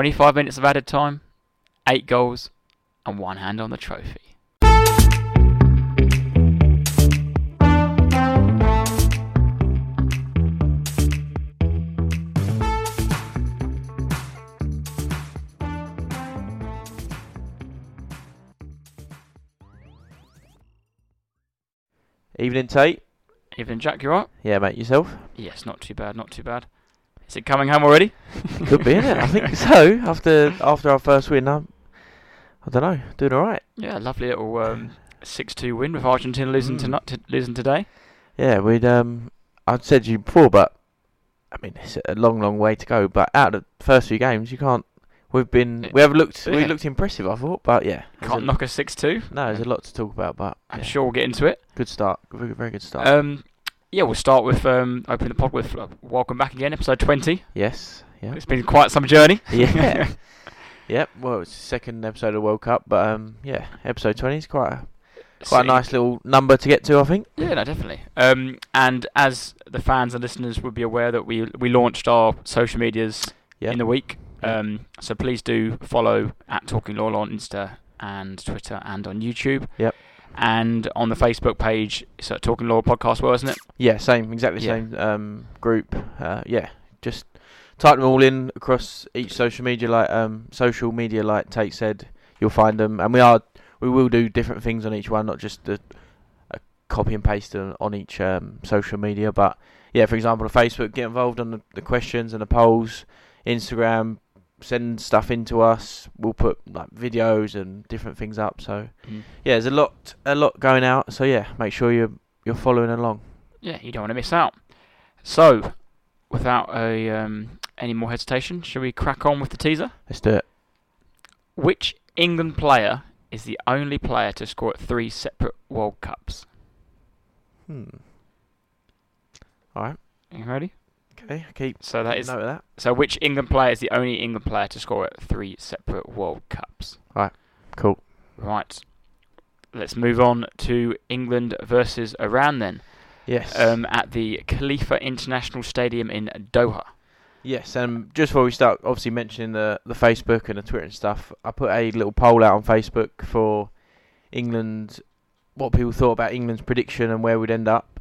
25 minutes of added time, 8 goals, and one hand on the trophy. Evening, Tate. Evening, Jack, You're right? Yeah, mate. Yourself? Yes, not too bad, not too bad. Is it coming home already? Could be, innit? I think so. After after our first win, I'm, I don't know, doing all right. Yeah, lovely little um, 6-2 win with Argentina losing, Mm. tonight, t- losing today. Yeah, we'd um, I'd said to you before, but I mean, it's a long, long way to go. But out of the first few games, you can't. We've been, we have looked, we looked impressive, I thought, but yeah, Can't a- knock a 6-2. No, there's a lot to talk about, but I'm yeah, sure we'll get into it. good start, very, very good start. Um, yeah, we'll start with um, opening the pod with uh, welcome back again, episode 20. yes, yeah, It's been quite some journey. yeah, yep. Well, it's the second episode of the World Cup, but um, yeah, episode twenty is quite a quite a nice little number to get to, I think. Yeah, no, definitely. Um, and as the fans and listeners would be aware that we we launched our social medias Yeah. in the week. Um, so please do follow at Talking Loyal on Insta and Twitter and on YouTube. Yep. And on the Facebook page, it's at Talking Loyal Podcast, well, isn't it? Yeah, same, exactly Yeah. same um, group. Uh, yeah, just type them all in across each social media. Like um, social media, like Tate said, you'll find them, and we are we will do different things on each one, not just the a copy and paste on, on each um, social media. But yeah, for example, on Facebook, get involved on the, the questions and the polls. Instagram, send stuff into us. We'll put like videos and different things up. So yeah, there's a lot a lot going out. So yeah, make sure you're you're following along. Yeah, you don't want to miss out. So, without a um, any more hesitation, shall we crack on with the teaser? Let's do it. Which England player is the only player to score at three separate World Cups? Hmm. All right. Are You ready? Okay. So that is note of that. so. Which England player is the only England player to score at three separate World Cups? All right, cool. Right. Let's move on to England versus Iran then. Yes. Um, at the Khalifa International Stadium in Doha. yes. And just before we start, obviously mentioning the the Facebook and the Twitter and stuff, I put a little poll out on Facebook for England, what people thought about England's prediction and where we'd end up.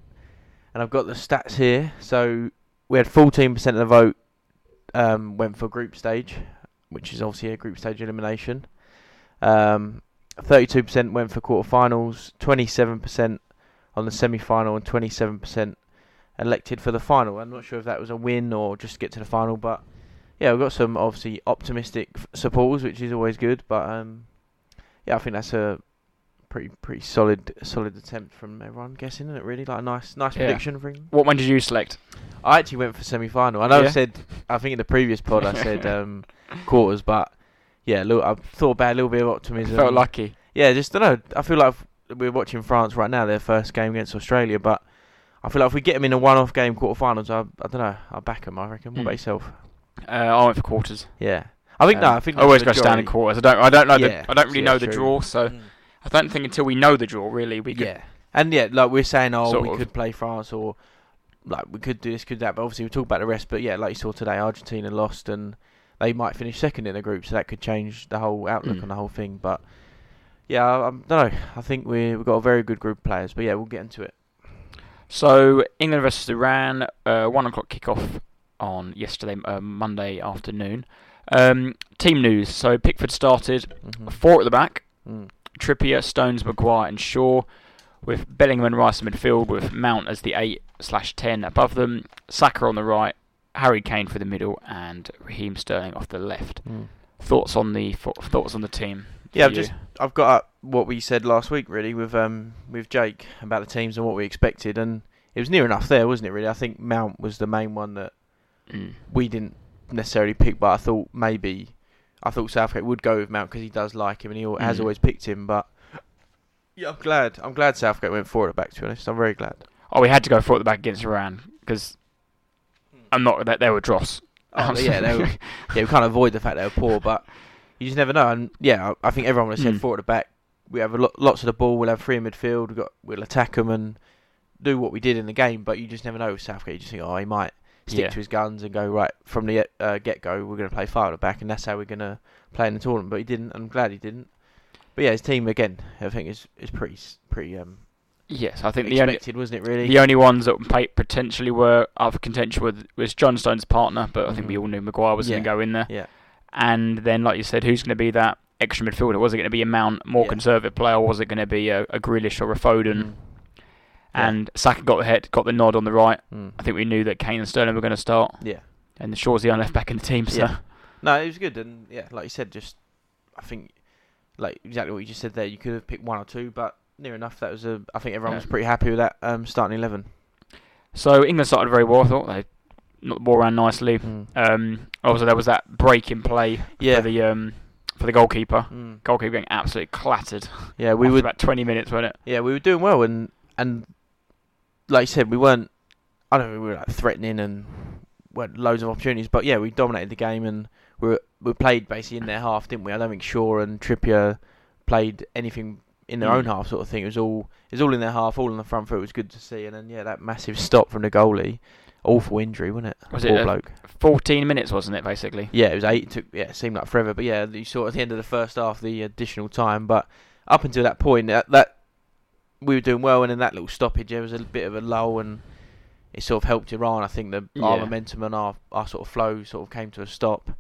And I've got the stats here. So we had 14% of the vote um, went for group stage, which is obviously a group stage elimination. Um, 32% went for quarterfinals, 27% on the semi-final, and 27% elected for the final. I'm not sure if that was a win or just get to the final, but yeah, we've got some obviously optimistic supporters, which is always good. But um, yeah, I think that's a pretty pretty solid solid attempt from everyone. Guessing, isn't it? Really, like a nice nice Yeah. prediction for England. What one did you select? I actually went for semi-final. I know Yeah? I said I think in the previous pod I said um, quarters, but yeah, look, I thought about a little bit of optimism. Felt lucky. Yeah, just don't know. I feel like we're watching France right now, their first game against Australia, but I feel like if we get them in a one-off game quarterfinals, I I don't know, I'll back them. I reckon. What Hmm. about yourself? Uh, I went for quarters. Yeah, I think no. Um, I think I always go standard quarters. I don't. I don't know. Yeah, the, I don't really know the draw, so Mm. I don't think until we know the draw, really, we could. Yeah, and yeah, like we're saying, oh, Sort we of. could play France or like we could do this, could that, but obviously we talk about the rest. But yeah, like you saw today, Argentina lost and they might finish second in the group, so that could change the whole outlook Mm. on the whole thing. But yeah, I, I don't know. I think we we've got a very good group of players, but yeah, we'll get into it. So England versus Iran, uh, one o'clock kickoff on yesterday, uh, Monday afternoon. Um, team news. So Pickford started Mhm. four at the back. Mm. Trippier, Stones, Maguire, and Shaw, with Bellingham and Rice in midfield, with Mount as the eight slash ten above them. Saka on the right, Harry Kane for the middle, and Raheem Sterling off the left. Mm. Thoughts on the thoughts on the team? Yeah, I've you? just I've got up what we said last week really with um with Jake about the teams and what we expected, and it was near enough there, wasn't it? Really, I think Mount was the main one that Mm. we didn't necessarily pick, but I thought maybe I thought Southgate would go with Mount because he does like him and he al- has Mm. always picked him. But yeah, I'm glad. I'm glad Southgate went forward at the back. To be honest, I'm very glad. Oh, we had to go for at the back against Iran because I'm not that they were dross. Oh, yeah, they were, yeah, we can't avoid the fact they were poor, but you just never know. And yeah, I I think everyone would have said Mm. forward at the back. We have a lot, lots of the ball. We'll have three in midfield. We've got, we'll attack them and do what we did in the game. But you just never know with Southgate. You just think, oh, he might stick Yeah. to his guns and go right from the uh, get go. We're going to play five at the back, and that's how we're going to play in the tournament. But he didn't. I'm glad he didn't. But yeah, his team again, I think is is pretty pretty um Yes, I think the only wasn't it? Really. the only ones that potentially were up for contention with was John Stone's partner, but I think we Mhm. all knew Maguire was going to go in there. Yeah. And then, like you said, who's going to be that extra midfielder? Was it going to be a Mount, more Yeah. conservative player, or was it going to be a, a Grealish or a Foden? Mm. And Saka got the head, got the nod on the right. Mm. I think we knew that Kane and Sterling were going to start, Yeah. and the Shaw's the only left back in the team. So Yeah. No, it was good, and yeah, like you said, just I think like exactly what you just said there. You could have picked one or two, but near enough. That was a. I think everyone Yeah. was pretty happy with that um, starting eleven. So England started very well. I thought they knocked the ball around nicely. Um, also, there was that break in play Yeah. for the um, for the goalkeeper. Mm. Goalkeeper getting absolutely clattered. Yeah, we were. about 20 minutes, wasn't it? Yeah, we were doing well, and and like you said, we weren't. I don't know. We were like threatening and weren't loads of opportunities, but yeah, we dominated the game, and we were, we played basically in their half, didn't we? I don't think Shaw and Trippier played anything in their Mm. own half, sort of thing. It was all it was all in their half, all in the front foot. It was good to see, and then yeah, that massive stop from the goalie, awful injury, wasn't it? Was it Poor a- bloke. 14 minutes, wasn't it, basically? Yeah, it was eight. It took yeah, it seemed like forever, but yeah, you saw at the end of the first half the additional time. But up until that point, that, that we were doing well, and in that little stoppage, there was a bit of a lull, and it sort of helped Iran. I think the our momentum and our our sort of flow sort of came to a stop.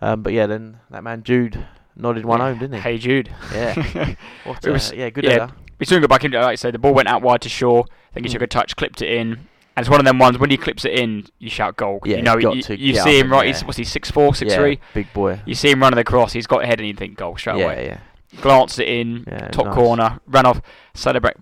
Um, but yeah, then that man Jude nodded one Yeah. home, didn't he? Hey Jude. Yeah. What, It was- uh, yeah, good yeah, we soon got back into it. Like I said, the ball went out wide to Shaw. Then he Mm. took a touch, clipped it in. And it's one of them ones when he clips it in, you shout goal. Yeah, you know, you, you see him right. He's what's he six four, six yeah, three. big boy. You see him running across. He's got ahead, and you think goal straight away. yeah, away. yeah. Glanced it in, Yeah, top nice. corner, ran off, celebrate.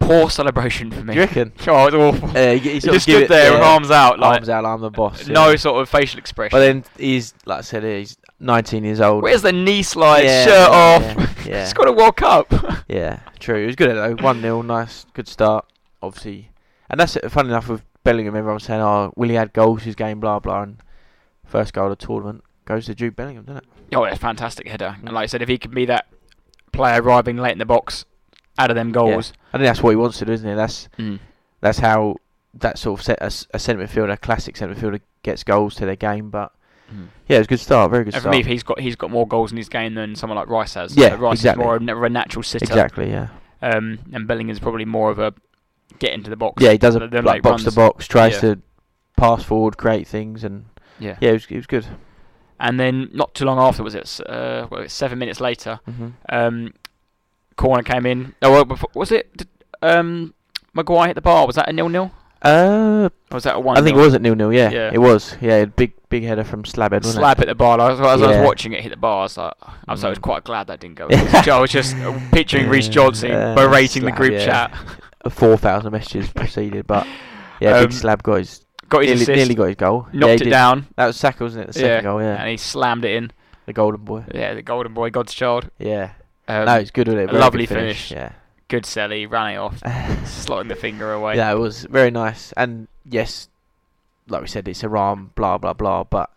Poor celebration for me. You reckon? Oh, it's awful. Uh, he, he he sort of just stood it- there with arms out, like arms out, I'm the boss. yeah. no sort of facial expression. But then he's like I said, he's 19 years old. Where's the knee slide, Yeah, shirt yeah, off? yeah. He's got a World Cup. Yeah, true. It was good though. One 0 nice, good start. Obviously, and that's it. Funny enough with Bellingham, everyone's saying, "Oh, will he add goals his game?" Blah blah. And first goal of the tournament goes to Jude Bellingham, doesn't it? oh, yeah, fantastic header. Mm. And like I said, if he could be that player arriving late in the box, out of them goals. I think that's what he wants to do, isn't he? That's Mm. that's how that sort of set a, a centre midfielder, a classic centre midfielder, gets goals to their game. But yeah, it was a good start. Very good And for start. me, he's got he's got more goals in his game than someone like Rice has. Yeah, Uh, Rice exactly. is more of a, natural sitter. exactly. Yeah. Um, and Bellingham's probably more of a get into the box. Yeah, he does a like box to box, tries Yeah. to pass forward, create things, and Yeah. yeah, it was it was good. And then not too long after was it? Uh, well, it's seven minutes later. hmm Um, corner came in. Oh, well, before, was it? Did, um, Maguire hit the bar. Was that a nil nil? Uh, Or was that a one? I think it was at nil nil. Yeah, Yeah. it was. Yeah, big big header from Slabhead, wasn't slab it? at the bar. As, as I was watching it hit the bar, I was like, I was, I was Mm. quite glad that didn't go. in. I was just uh, picturing Reece Johnson Uh, berating the group yeah. chat. Four thousand messages proceeded, but yeah, Um, big Slab got his Got his nearly, assist, nearly got his goal. yeah, knocked he it did. down, That was Saka, wasn't it? The second Yeah. goal. Yeah, and he slammed it in. the golden boy. Yeah, the golden boy, God's child. Yeah, Um, no, it's good with it. lovely good finish. Yeah. Good sell, he ran it off, slotting the finger away. Yeah, it was very nice. And yes, like we said, it's Iran, blah blah blah. But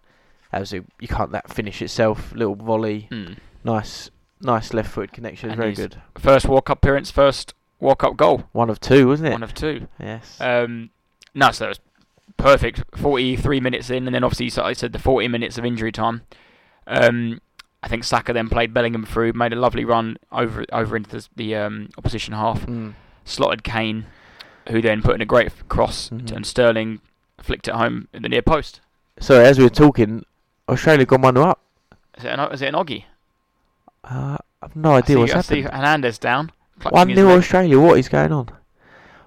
as a, you can't that finish itself, little volley, Mm. nice, nice left foot connection, And very good. First World Cup appearance, first World Cup goal, One of two, wasn't it? one of two. yes. Um, no, so that was perfect. 43 minutes in, and then obviously, I said the 40 minutes of injury time. Um, I think Saka then played Bellingham through, made a lovely run over over into the, the um, opposition half, Mm. slotted Kane, who then put in a great cross, Mhm. and Sterling flicked it home in the near post. So as we were talking, Australia gone one up. Is it an, is it an Oggy? Uh, I've no idea I what's see, I see happened. Hernandez down. One his 0. Australia. What is going on?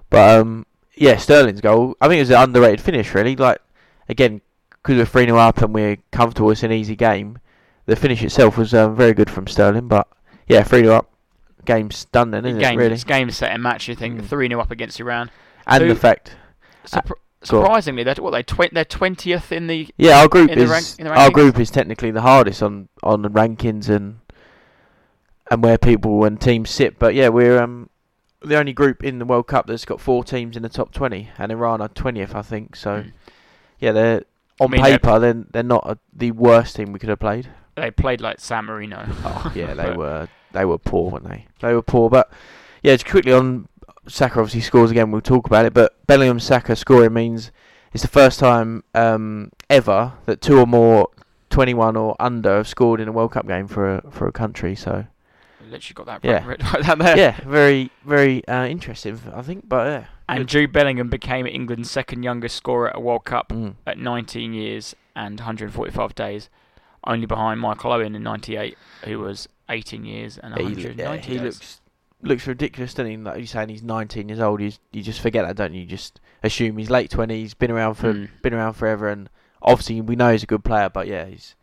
But um, yeah, Sterling's goal. I think it was an underrated finish. Really, like again, because we're three 0 up and we're comfortable. It's an easy game. The finish itself was um, very good from Sterling. But yeah, three 0 up. Game's done then, isn't game, it? Really, It's game set and match. You think Mm. three 0 up against Iran. and who- the fact. Surpr- go surprisingly, they're what they tw- they're twentieth in the Yeah, our group in the is rank- in the our group is technically the hardest on on the rankings and and where people and teams sit. But yeah, we're um the only group in the World Cup that's got four teams in the top twenty, and Iran are twentieth, I think. So Mm. yeah, they're on mean, they're- paper they're they're not a, the worst team we could have played. they played like San Marino. Oh, yeah, they were they were poor, weren't they? They were poor, but yeah, just quickly on Saka obviously scores again. We'll talk about it, but Bellingham Saka scoring means it's the first time um, ever that two or more 21 or under have scored in a World Cup game for a for a country. So Literally got that Yeah. right, down there. yeah, very very uh, interesting, I think. But yeah, And. Jude Bellingham became England's second youngest scorer at a World Cup Mm. at 19 years and 145 days, only behind Michael Owen in 98, who was 18 years and he, 190 yeah, he days. looks looks ridiculous, doesn't he? Like you're saying, he's 19 years old. You you just forget that, don't you? You just assume he's late 20s, been around for Mm. been around forever, and obviously we know he's a good player. But yeah, he's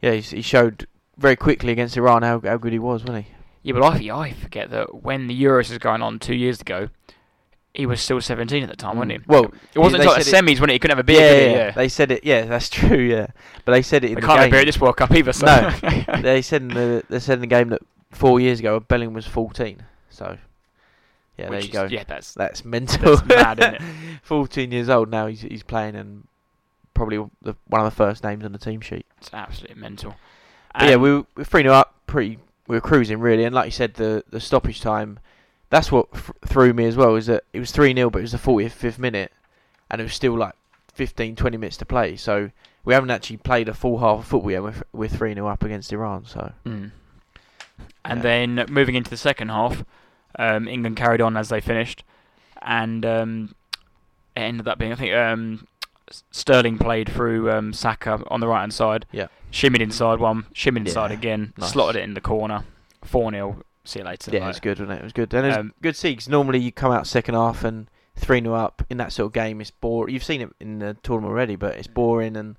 yeah he's, he showed very quickly against Iran how how good he was, wasn't he? Yeah, but I, I forget that when the Euros was going on two years ago, he was still 17 at the time, wasn't he? Mm. Well, it wasn't until the semis when he couldn't have a beer. yeah, yeah, yeah. They said it. Yeah, that's true. Yeah, but they said it in They the can't have game. beer at this World Cup either. So. No. they said in the they said in the game that four years ago Bellingham was 14. So yeah, there you is- go. Yeah, that's That's mental. That's mad, isn't it? 14 years old now. He's he's playing and probably the, one of the first names on the team sheet. it's absolutely mental. Yeah, we were- we were three 0 up. Pretty, we were cruising really, and like you said, the the stoppage time. That's what f- threw me as well. Is that it was three 0 but it was the 45th minute, and it was still like 15, 20 minutes to play. So we haven't actually played a full half of football yet. We're, we're three 0 up against Iran. So Mm. And Yeah. then moving into the second half, um, England carried on as they finished, and um, it ended up being I think um, Sterling played through um, Saka on the right hand side. Yeah. Shimmied inside one, shimmied inside Yeah, again, nice. slotted it in the corner, four 0 See you later. yeah, it was good, wasn't it? It was good. And it was Um, good to see 'cause normally you come out second half and three 0 up in that sort of game. It's boring. You've seen it in the tournament already, but it's boring and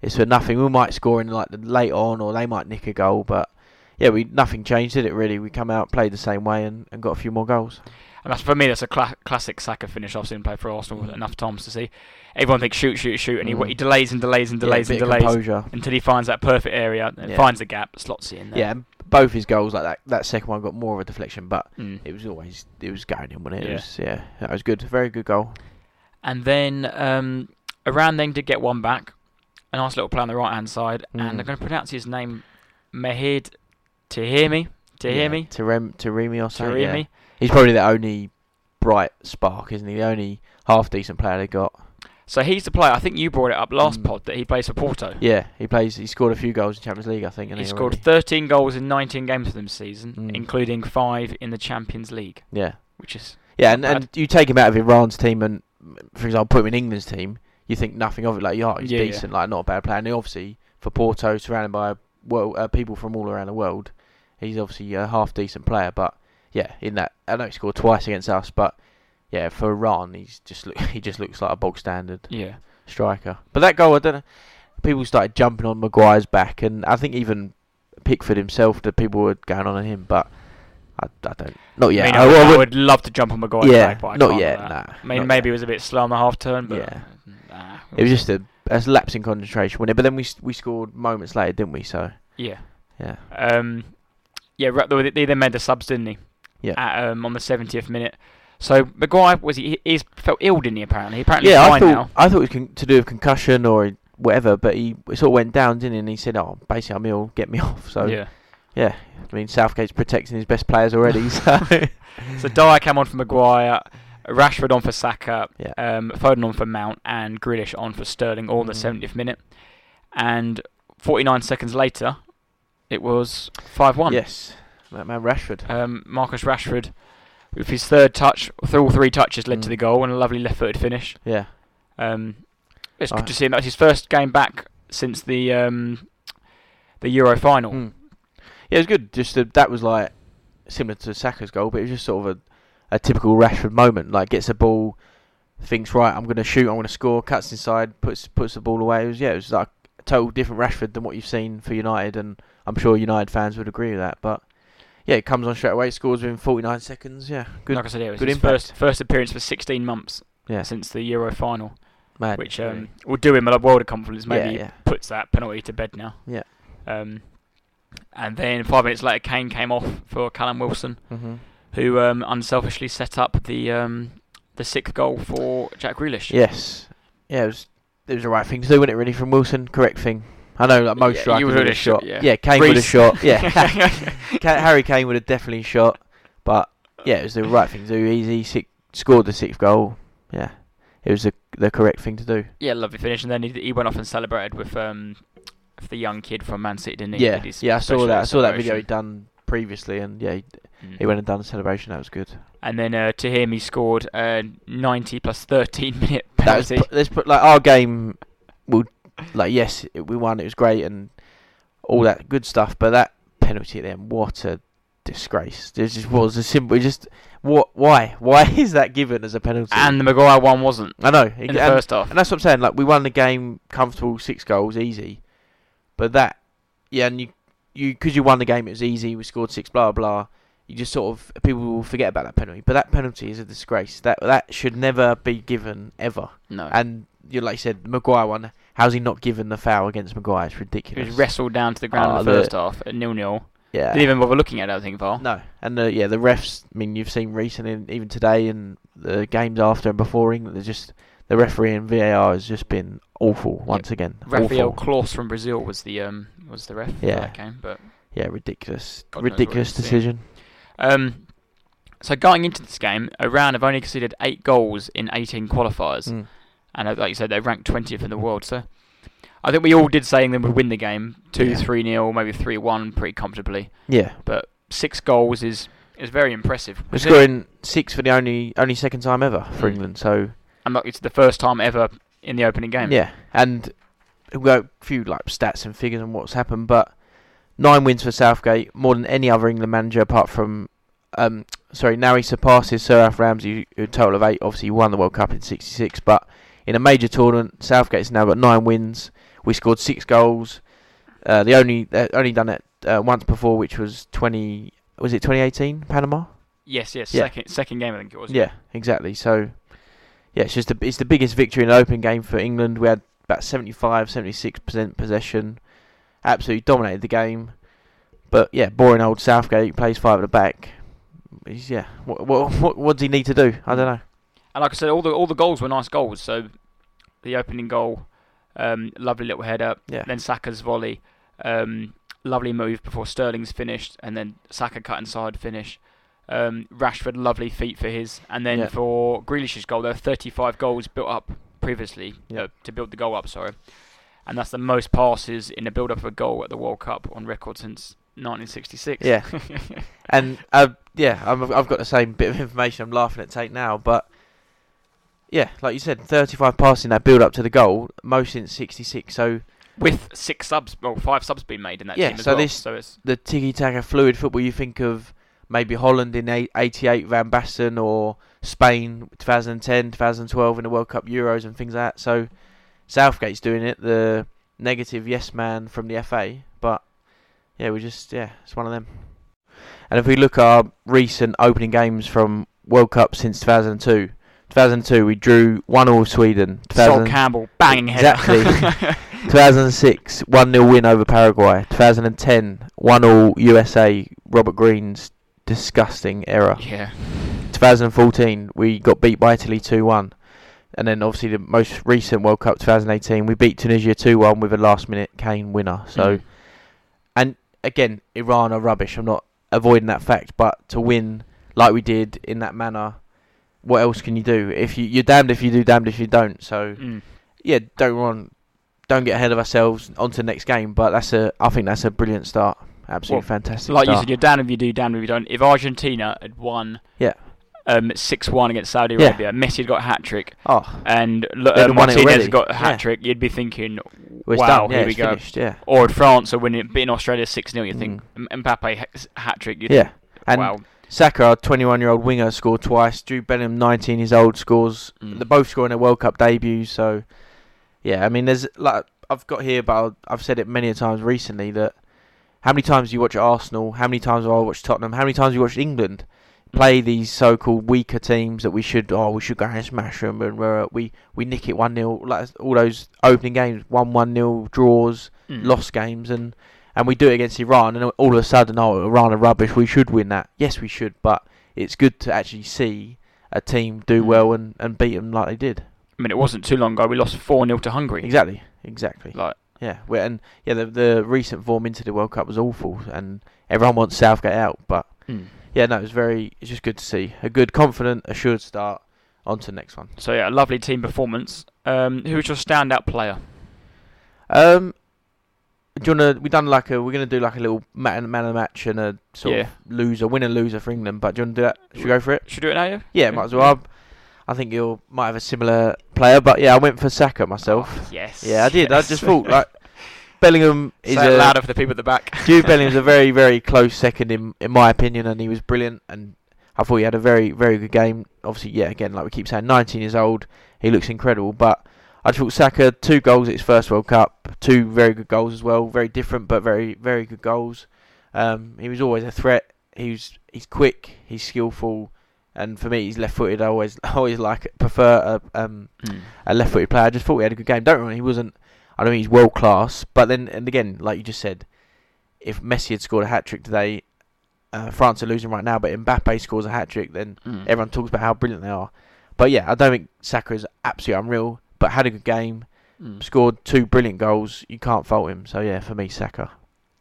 it's for nothing. We might score in like late on, or they might nick a goal, but yeah, we nothing changed, did it? Really, we come out, played the same way, and, and got a few more goals. And that's for me. That's a cla- classic Saka finish. I've seen play for Arsenal Mm. enough times to see. Everyone thinks shoot, shoot, shoot, and he, Mm. he delays and delays and delays yeah, and delays composure. until he finds that perfect area and Yeah. finds the gap, slots it in there. Yeah, both his goals like that. That second one got more of a deflection, but Mm. it was always it was going in, wasn't it? Yeah. Was, yeah, that was good. Very good goal. And then um, Iran then did get one back. A nice little play on the right hand side. Mm. And I'm going to pronounce his name Mehid Tahirmi. Tahirmi? Terem, Teremi or something. yeah. Tahirmi. He's probably the only bright spark, isn't he? The only half decent player they got. So he's the player. I think you brought it up last Mm. pod that he plays for Porto. Yeah, he plays. He scored a few goals in Champions League, I think. He scored already? 13 goals in 19 games for them this season, Mm. including five in the Champions League, Yeah, which is yeah, and, and you take him out of Iran's team, and for example, put him in England's team, you think nothing of it. Like, yeah, he's Yeah, yeah. decent, like not a bad player. And obviously for Porto, surrounded by world, uh, people from all around the world, he's obviously a half decent player. But yeah, in that, I know he scored twice against us, but yeah, for Iran, he's just look, he just looks like a bog standard yeah. striker. But that goal, I don't know. People started jumping on Maguire's back, and I think even Pickford himself, that people were going on on him. But I, I don't, not yet. I, mean, I, I, would, would- love to jump on Maguire's yeah, back, but I not yet. Nah, I mean, maybe yet. it was a bit slow on the half turn, but Yeah. nah, It was just a, a lapse in concentration, wasn't it? But then we we scored moments later, didn't we? So yeah. yeah, Um, yeah, they then made the subs, didn't he? Yeah. At, um, on the 70th minute. So Maguire was he? He's felt ill, didn't he? Apparently, apparently yeah. I thought now. I thought it was con- to do with concussion or whatever, but he it sort of went down, didn't he? And he said, "Oh, basically, I'm ill. Get me off." So yeah. yeah, I mean, Southgate's protecting his best players already. So So Dier came on for Maguire, Rashford on for Saka, Yeah. um, Foden on for Mount, and Grealish on for Sterling, all in the Mm. 70th minute. And 49 seconds later, it was 5-1. yes, that man Rashford. Um, Marcus Rashford, with his third touch, all three touches led to Mm. the goal and a lovely left-footed finish. Yeah, Um, it's Oh. good to see him. That's his first game back since the um, the Euro final. Mm. yeah, it was good. Just that that was like similar to Saka's goal, but it was just sort of a, a typical Rashford moment. Like gets a ball, thinks right, I'm going to shoot, I'm going to score, cuts inside, puts puts the ball away. It was yeah, it was like a total different Rashford than what you've seen for United, and I'm sure United fans would agree with that. But yeah, it comes on straight away, scores within 49 seconds. Yeah, good, Like I said, it was good his impact. first first appearance for 16 months yeah, since the Euro final, mad. which um, will do him a world of confidence. Maybe yeah, yeah. puts that penalty to bed now. Yeah. Um, and then five minutes later, Kane came off for Callum Wilson, hmm who um, unselfishly set up the um, the sixth goal for Jack Grealish. Yes, yeah, it was it was the right thing to do, wasn't it? Really, from Wilson, correct thing. I know, like most Yeah, strikers would would've shot, shot. yeah. Yeah, Kane would have shot. Yeah, Harry Kane would have definitely shot. But yeah, it was the right thing to do. Easy, six, scored the sixth goal. Yeah, it was the the correct thing to do. Yeah, lovely finish. And then he, he went off and celebrated with um the young kid from Man City, didn't he? Yeah, yeah, I saw that. I saw that video he'd done previously, and yeah, he, Mm. he went and done a celebration. That was good. And then uh, to him, he scored a 90 plus 13 minute That was let's put like our game. Will like yes, it, we won. It was great and all that good stuff. But that penalty at the end, what a disgrace! It just was a simple. Just what? Why? Why is that given as a penalty? and the Maguire one wasn't I know. in and, the first half. and that's what I'm saying. Like we won the game comfortable, six goals, easy. But that, yeah, and you, you, because you won the game, it was easy. We scored six, blah blah. You just sort of people will forget about that penalty. But that penalty is a disgrace. That that should never be given ever. No. And you like you said, Maguire one. How's he not given the foul against Maguire? It's He ridiculous. was wrestled down to the ground Oh, in the the- first half at nil nil. yeah. Didn't even bother looking at it, I think, Val. No, and uh, yeah, the refs. I mean, you've seen recently, and even today, and the games after and before England. They're just the referee and VAR has just been awful once again. Raphael. Claus from Brazil was the um was the ref Yeah. for that game. But Yeah, ridiculous, God ridiculous decision. Um, so going into this game, Iran have only conceded eight goals in 18 qualifiers, Mm. and uh, like you said, they're ranked 20th in the world. So I think we all did say England would win the game, two, Yeah. three nil, maybe three one, pretty comfortably. Yeah, But six goals is is very impressive. we're scoring six for the only only second time ever for Mm. England. So and like, it's the first time ever in the opening game. yeah, and we've got a few like stats and figures on what's happened, but nine wins for Southgate, more than any other England manager apart from. Um, sorry, now he surpasses Sir Alf Ramsey, who a total of eight. Obviously, he won the World Cup in '66, but in a major tournament, Southgate's now got nine wins. We scored six goals. Uh, the only uh, only done it uh, once before, which was 20. Was it 2018 Panama? Yes, yes. Yeah. Second second game I think it was. Yeah, exactly. So, yeah, it's just it's the biggest victory in an open game for England. We had about 75, 76 percent possession, absolutely dominated the game. But yeah, boring old Southgate plays five at the back. He's, yeah, what, what what what does he need to do? I don't know. And like I said, all the all the goals were nice goals. So the opening goal, um, lovely little header. Yeah, Then Saka's volley, um, lovely move before Sterling's finished, and then Saka cut inside finish. Um, Rashford, lovely feet for his, and then Yeah. for Grealish's goal, there are 35 goals built up previously Yeah. uh, to build the goal up. Sorry, and that's the most passes in the build-up of a goal at the World Cup on record since 1966. Yeah. and uh, yeah, I'm, I've got the same bit of information. I'm laughing at Tate now, but yeah, like you said, 35 passes in that build up to the goal, most since '66. So with six subs, well, five subs being made in that Yeah, team as so well. this- so it's the tiki taka fluid football you think of maybe Holland in 88 Van Basten or Spain 2010 2012 in the World Cup Euros and things like that so Southgate's doing it the negative yes man from the FA but yeah we just yeah it's one of them and if we look at our recent opening games from World Cup since 2002 2002 we drew 1 all Sweden Sol Campbell banging header. Exactly. 2006, 1 0 win over Paraguay. 2010, 1 all USA, Robert Green's disgusting error. yeah. 2014, we got beat by Italy 2 1. And then obviously the most recent World Cup 2018, we beat Tunisia 2 1 with a last minute Kane winner. So, Mm. and again, Iran are rubbish. I'm not avoiding that fact, but to win like we did in that manner, what else can you do? If you you're damned if you do, damned if you don't. So Mm. yeah, don't run, don't get ahead of ourselves on to the next game. But that's a, I think that's a brilliant start. Absolutely Well, fantastic. like you said, you're damned if you do, damned if you don't. If Argentina had won, Yeah. Um, six one against Saudi Yeah. Arabia, Messi had got a hat trick, oh, and uh, have won it Martinez got a Yeah. hat trick, you'd be thinking, we're wow. Yeah, here we go. finished. Yeah, Or France are winning, beating Australia six 0 you think M- Mbappe hat trick, you Mm. yeah. think, And wow, Saka, our 21-year-old winger, scored twice. Jude Bellingham, 19 years old, scores. Mm. They're both scoring their World Cup debuts. So, yeah, I mean, there's like I've got here, but I've said it many a times recently that how many times do you watch Arsenal? How many times have I watched Tottenham? How many times have you watched England play these so-called weaker teams that we should oh we should go and smash them and we're, we we nick it one 0 like all those opening games one one 0 draws Mm. lost games and and we do it against Iran and all of a sudden oh Iran are rubbish we should win that yes we should but it's good to actually see a team do Mm. well and, and beat them like they did I mean, it wasn't too long ago we lost four 0 to Hungary. exactly exactly Like, yeah we and yeah the the recent form into the World Cup was awful and everyone wants Southgate out but mm. Yeah no it was very it's just good to see a good confident assured start on to the next one. So yeah, a lovely team performance. Um, who's your standout player? Um, do you wanna? We done like a. We're gonna do like a little man, man of the match and a sort Yeah. of loser, winner loser for England. But do you wanna do that? Should we go for it? Should we do it now? Yeah. Yeah, might as well. I think you might have a similar player, but yeah, I went for Saka myself. Oh, yes. yeah, I did. I just thought like Bellingham is Say a louder for the people at the back. Jude Bellingham's a very, very close second in in my opinion, and he was brilliant. And I thought he had a very, very good game. Obviously, yeah, again, like we keep saying, 19 years old, he looks incredible. But I thought Saka two goals at his first World Cup, two very good goals as well, very different but very, very good goals. Um, he was always a threat. He was, he's quick, he's skillful, and for me, he's left-footed. I always, I always like prefer a um, Mm. a left-footed player. I just thought he had a good game. Don't remember, he wasn't. I don't think he's world class, but then and again, like you just said, if Messi had scored a hat trick today, uh, France are losing right now. But Mbappe scores a hat trick, then Mm. everyone talks about how brilliant they are. But yeah, I don't think Saka is absolutely unreal, but had a good game, Mm. scored two brilliant goals. You can't fault him. So yeah, for me, Saka.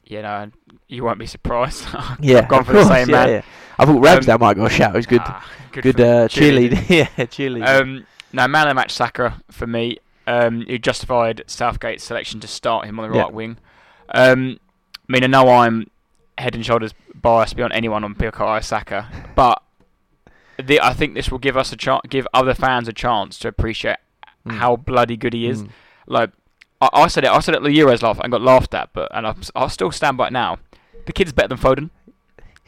You know, you won't be surprised. Yeah, gone of for the course, same yeah, man. yeah. I thought Ramsdale might go a shout. Was good, Ah, good, good, uh, cheerleading. cheerleading. yeah, cheerleading. Um, no, man of the match Saka for me. Um, who justified Southgate's selection to start him on the Yeah. right wing. Um, I mean, I know I'm head and shoulders biased beyond anyone on Bukayo Saka, but the, I think this will give us a chance, give other fans a chance to appreciate Mm. how bloody good he is. Mm. Like I, I said it, I said it at the Euros last and got laughed at, but and I'm, s- I'll still stand by it now. The kid's better than Foden.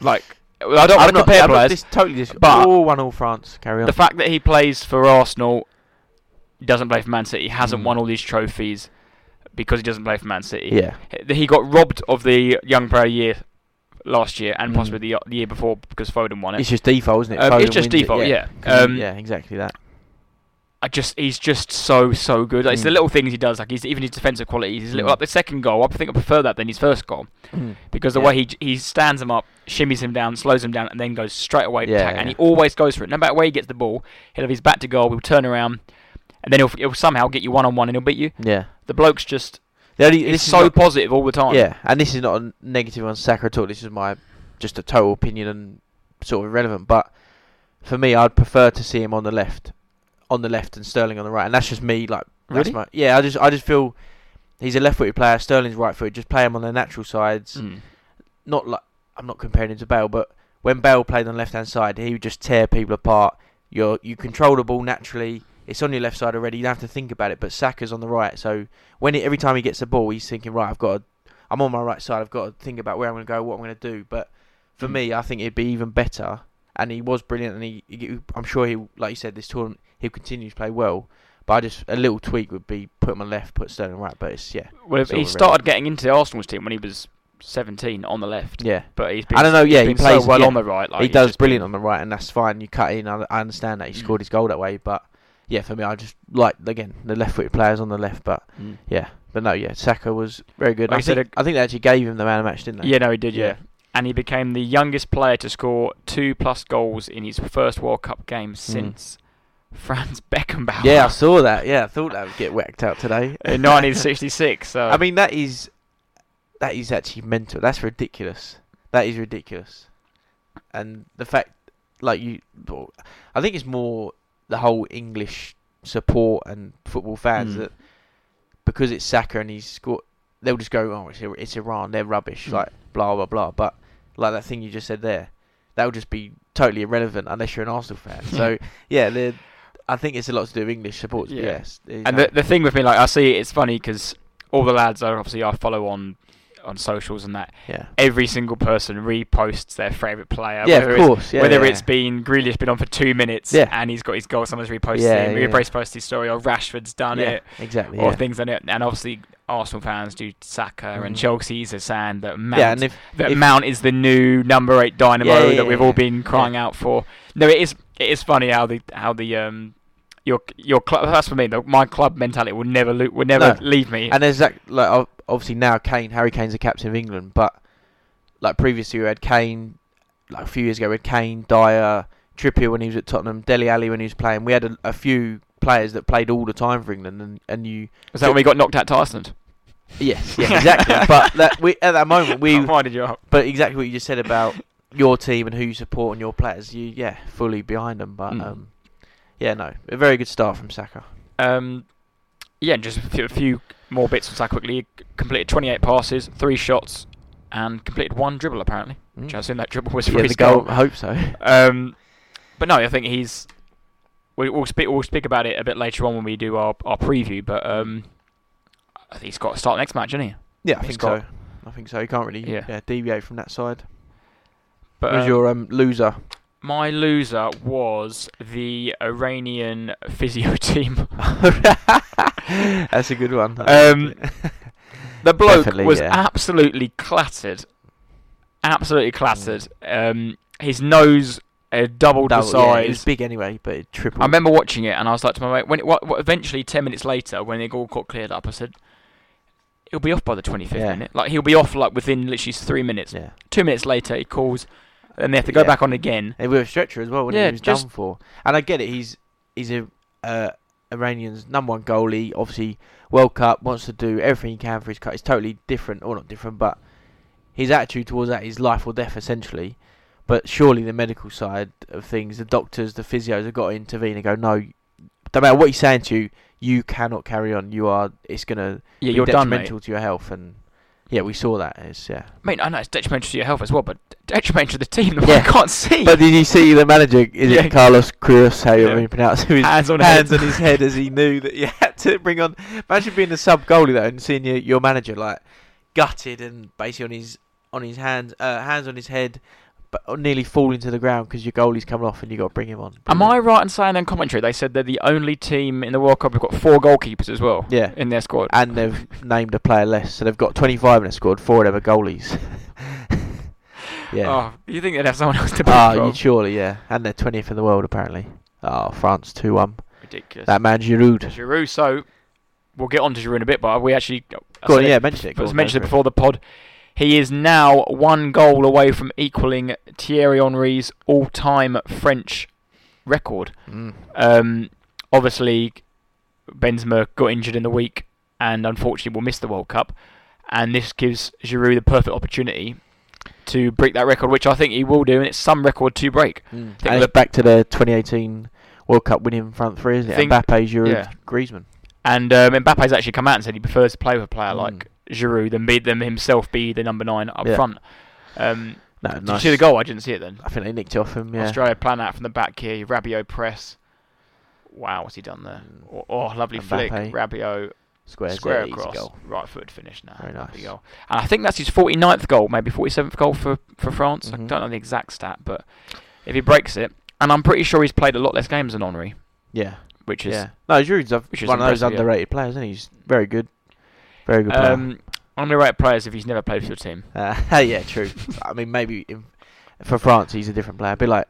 Like I don't want to compare I'm not players. totally dis- but- all one all France. Carry on. The fact that he plays for Arsenal, doesn't play for Man City, he hasn't Mm. won all these trophies because he doesn't play for Man City. yeah, He got robbed of the Young Player Year last year and Mm. possibly the, the year before because Foden won it. it's just default, isn't it? Um, it's just wins it, default, yeah. he- Um, yeah, exactly that. I just he's just so so good. Like, It's the Mm. little things he does, like he's even his defensive qualities. His little, Mm. like the second goal, I think I prefer that than his first goal because the Yeah. way he he stands him up, shimmies him down, slows him down, and then goes straight away Yeah, attack. And he always goes for it. No matter where he gets the ball, he'll have his back to goal. He'll turn around, and then he'll, he'll somehow get you one on one, and he'll beat you. Yeah. The bloke's just The only, this is so not- positive all the time. Yeah, and this is not a negative on Saka at all. This is my just a total opinion and sort of irrelevant. But for me, I'd prefer to see him on the left, on the left, and Sterling on the right. And that's just me. Like, that's Really? my yeah. I just I just feel he's a left-footed player. Sterling's right-footed. Just play him on their natural sides. Mm. Not like I'm not comparing him to Bale, but when Bale played on the left-hand side, he would just tear people apart. You're you control the ball naturally. It's on your left side already. You don't have to think about it. But Saka's on the right, so when he, every time he gets the ball, he's thinking, right, I've got to I'm on my right side. I've got to think about where I'm going to go, what I'm going to do. But for Mm. me, I think it'd be even better. And he was brilliant, and he, he, I'm sure he, like you said, this tournament he'll continue to play well. But I just a little tweak would be put him on left, put Sterling right. But it's yeah, Well, he started getting into the Arsenal's team when he was 17 on the left, yeah. but he's been, I don't know, yeah, he plays- so well yeah. on the right. Like, he does brilliant been- on the right, and that's fine. You cut in. I, I understand that he Mm. scored his goal that way, but yeah, for me, I just like again the left-footed players on the left. But Mm. yeah, but no, yeah, Saka was very good. Like I, I said, think, I think they actually gave him the man of the match, didn't they? Yeah, no, he did. Yeah. Yeah. and he became the youngest player to score two plus goals in his first World Cup game since Franz Beckenbauer. Hmm. Yeah, I saw that. Yeah, I thought that would get whacked out today. in 1966. So I mean, that is that is actually mental. That's ridiculous. That is ridiculous. And the fact, like you, I think it's more the whole English support and football fans Mm. that because it's Saka and he's scored, they'll just go, "Oh, it's, it's Iran. They're rubbish." Mm. Like blah blah blah. But like that thing you just said there, that would just be totally irrelevant unless you're an Arsenal fan. so yeah, the I think it's a lot to do with English support. Yeah. Yes, and the the thing with me, like I see, it, it's funny because all the lads are obviously I follow on on socials and that. yeah, Every single person reposts their favourite player. yeah, whether of it's- course. Yeah, whether yeah, it's been Grealish been on for two minutes Yeah. and he's got his goal, someone's reposted Yeah, him, yeah. reposted his story, or Rashford's done it, exactly. or things on it. And obviously, Arsenal fans do Saka, and Mhm. Chelsea's are saying that Mount, Yeah, and if that if- Mount is the new number eight dynamo that we've all been crying out for. No, it is it is funny how the how the um your your club that's for me. The, my club mentality will never lo- will never No. leave me. and there's that like obviously now Kane, Harry Kane's the captain of England, but like previously we had Kane, like a few years ago we had Kane, Dier, Trippier when he was at Tottenham, Dele Alli when he was playing. We had a, a few players that played all the time for England, and and you was that when we got knocked out to Iceland? yes, yeah, exactly. but that we at that moment we Why did you? up? but exactly what you just said about your team and who you support and your players, you yeah fully behind them. But Mm. um, yeah, no, a very good start from Saka. Um, yeah, just a few, a few more bits on Saka quickly. He completed 28 passes, three shots, and completed one dribble apparently. Which I Mm. assume that dribble was Yeah, his the goal. goal. I hope so. Um, but no, I think he's. We, we'll speak. We'll speak about it a bit later on when we do our, our preview. But um, I think he's got to start next match, isn't he? Yeah, I He's think got- so. I think so. He can't really Yeah. yeah. deviate from that side. But Who's um, your um, loser? My loser was the Iranian physio team. That's a good one. Um, The bloke Definitely, was yeah. absolutely clattered. Absolutely clattered. Um, his nose uh, doubled the Double- yeah, it was big anyway, but it tripled. I remember watching it and I was like to my mate, when it, what, what, eventually 10 minutes later, when it all got cleared up, I said, he'll be off by the 25th Yeah. minute. Like, he'll be off like within literally three minutes. Yeah, Two minutes later, he calls, and they have to go Yeah. back on again. and with a stretcher as well. When Yeah, he was just- done for, and I get it. He's he's a uh, Iranian's number one goalie. Obviously, World Cup wants to do everything he can for his cut. It's totally different, or not different, but his attitude towards that is life or death essentially. But surely the medical side of things, the doctors, the physios have got to intervene and go, no, no matter what he's saying to you, you cannot carry on. You are. It's gonna Yeah, be you're done, mate. to your health, and yeah, we saw that. It's yeah. I mean, I know it's detrimental to your health as well, but detrimental to the team. The Yeah. one can't see. But did you see the manager? Is Yeah. it Carlos Cruz? How you Yeah. pronounce it? His hands on hands head. on his head as he knew that you had to bring on. Imagine being the sub goalie though, and seeing your, your manager like gutted and basically on his on his hands, uh, hands on his head, but nearly falling to the ground because your goalie's coming off and you got to bring him on. Am I right in saying in commentary they said they're the only team in the World Cup who've got four goalkeepers as well Yeah, in their squad? and they've named a player less, so they've got 25 in their squad. Four of them are goalies. yeah. Oh, you think they'd have someone else to pick Ah, you'd surely, yeah. And they're 20th in the world apparently. Oh, France 2 1. Ridiculous. That man Giroud. Giroud. So we'll get on to Giroud in a bit, but we actually Go on, yeah, mention it. Go As on, mentioned it for before the pod, he is now one goal away from equaling Thierry Henry's all-time French record. Mm. Um, obviously, Benzema got injured in the week and unfortunately will miss the World Cup. And this gives Giroud the perfect opportunity to break that record, which I think he will do, and it's some record to break. Mm. Think And the- it's back to the 2018 World Cup winning front three, isn't it? Think- Mbappe, Giroud, yeah. Griezmann. And um, Mbappe's actually come out and said he prefers to play with a player Mm. like Giroud than be them himself be the number nine up Yeah. front. Um, No, Did nice. you see the goal? I didn't see it then. I think they nicked it off him. Yeah. Australia plan out from the back here. Rabiot press. Wow, what's he done there? Mm. Oh, oh, lovely flick. Mbappe. Rabiot Squares square there, across, goal. right foot finish now. Very nice. goal. And I think that's his 49th goal, maybe 47th goal for for France. I Mhm. don't know the exact stat, but if he breaks it, and I'm pretty sure he's played a lot less games than Henry, Yeah. which is Yeah. No, Giroud's which is one of those impressive, yeah. underrated players, isn't he? He's very good. Very good player. um, underrated players if he's never played for your team. Uh, yeah, true. I mean, maybe in, for France, he's a different player. A bit like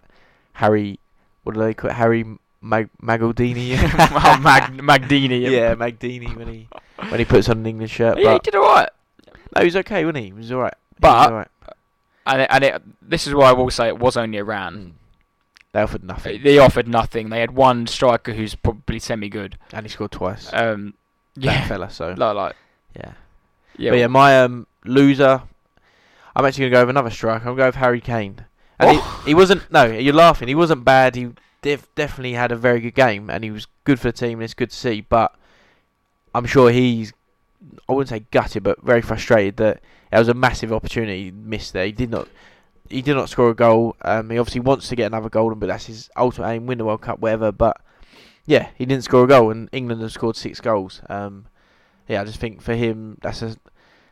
Harry. What do they call it? Harry Mag- Magaldini. oh, Mag- Magdini. yeah, Magdini when he when he puts on an English shirt. yeah, he but did all right. no, he was okay, wasn't he? He was all right. But- all right. And it, and it, this is why I will say it was only Iran. Mm. They offered nothing, They offered nothing. They had one striker who's probably semi-good. and he scored twice. Um, that yeah, fella. So like, like yeah. yeah, But yeah, my um, loser. I'm actually gonna go with another striker. I'm gonna go with Harry Kane. And Oh. he, he wasn't. No, you're laughing. He wasn't bad. He def- definitely had a very good game, and he was good for the team. and It's good to see. But I'm sure he's. I wouldn't say gutted, but very frustrated that it was a massive opportunity he missed there. He did not. He did not score a goal. Um, he obviously wants to get another golden, but that's his ultimate aim: win the World Cup, whatever. But yeah, he didn't score a goal, and England have scored six goals. Um, yeah, I just think for him, that's a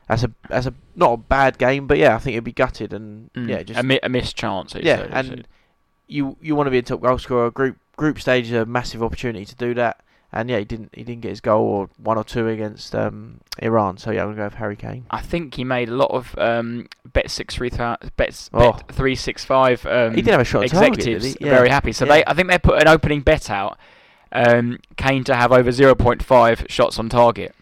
that's a that's a not a bad game, but yeah, I think he'd be gutted and Mm, yeah, just a, mi- a missed chance. yeah, he and said. you you want to be a top goal scorer. Group group stage is a massive opportunity to do that, and yeah, he didn't he didn't get his goal or one or two against um, Iran. So yeah, I'm gonna go with Harry Kane. I think he made a lot of um, bet six three th- bets Oh. bet three six five. Um, he did have a shot on target, executives he? are very happy. So Yeah. they, I think they put an opening bet out. Um, Kane to have over zero point five shots on target.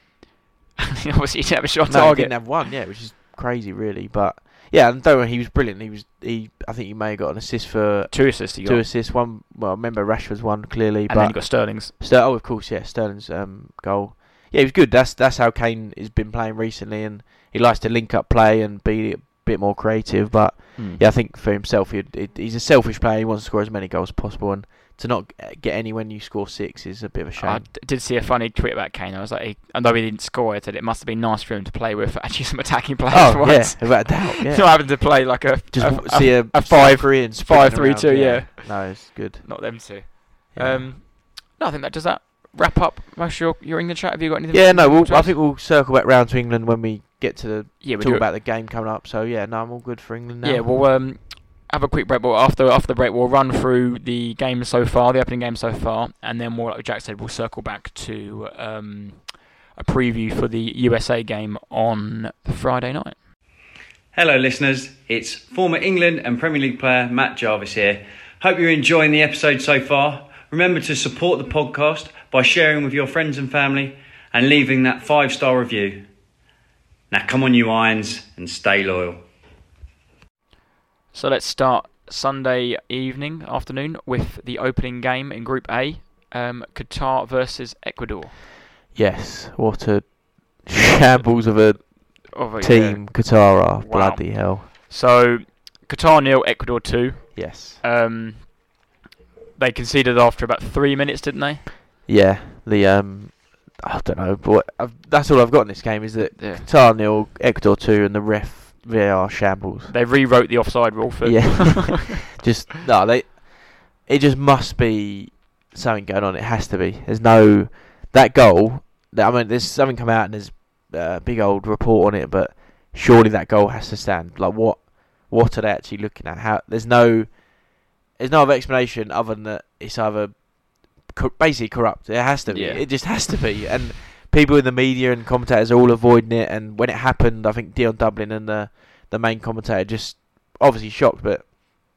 Obviously, he didn't have a shot no, he didn't have one, yeah, which is crazy, really. But yeah, and don't worry, he was brilliant. He was he. I think he may have got an assist for Two assists he got, two assists. One, well, I remember Rashford's one clearly, and but then you got Sterling's. Ster- oh, of course, yeah, Sterling's um, goal. Yeah, he was good. That's that's how Kane has been playing recently, and he likes to link up play and be a bit more creative. But Hmm. yeah, I think for himself, he'd, he's a selfish player. He wants to score as many goals as possible, and to not get any when you score six is a bit of a shame. I did see a funny tweet about Kane. I was like, he, although he didn't score, I said it must have been nice for him to play with actually some attacking players oh yeah, without a doubt. Yeah. Not having to play like a just a, see a, a South five- Korean five, three, around, two, yeah. No, it's good. not them two. Yeah. Um, no, I think that does that wrap up most of your, your England chat. Have you got anything? yeah, no, we'll, I think we'll circle back round to England when we get to the yeah, talk about the game coming up. So yeah, no, I'm all good for England now. Yeah, we'll um, have a quick break. But after after the break, we'll run through the game so far, the opening game so far, and then more like Jack said, we'll circle back to um, a preview for the USA game on Friday night. Hello, listeners. It's former England and Premier League player Matt Jarvis here. Hope you're enjoying the episode so far. Remember to support the podcast by sharing with your friends and family and leaving that five star review. Now, come on, you Irons, and stay loyal. So let's start Sunday evening, afternoon, with the opening game in Group A, um, Qatar versus Ecuador. Yes, what a shambles of a Of a- team Qatar are. Wow. Bloody hell. So Qatar nil, Ecuador two. Yes. Um, they conceded after about three minutes, didn't they? Yeah, the um, I don't know, but I've, that's all I've got in this game is that Yeah. Qatar nil, Ecuador two, and the ref VAR shambles. They rewrote the offside rule for. Yeah. Just no, they. It just must be something going on. It has to be. There's no that goal. That, I mean, there's something come out and there's a big old report on it, but surely that goal has to stand. Like what? What are they actually looking at? How? There's no. There's no other explanation other than that it's either co- basically corrupt. It has to be. Yeah. It just has to be. And people in the media and commentators are all avoiding it. And when it happened, I think Dion Dublin and the the main commentator just obviously shocked, but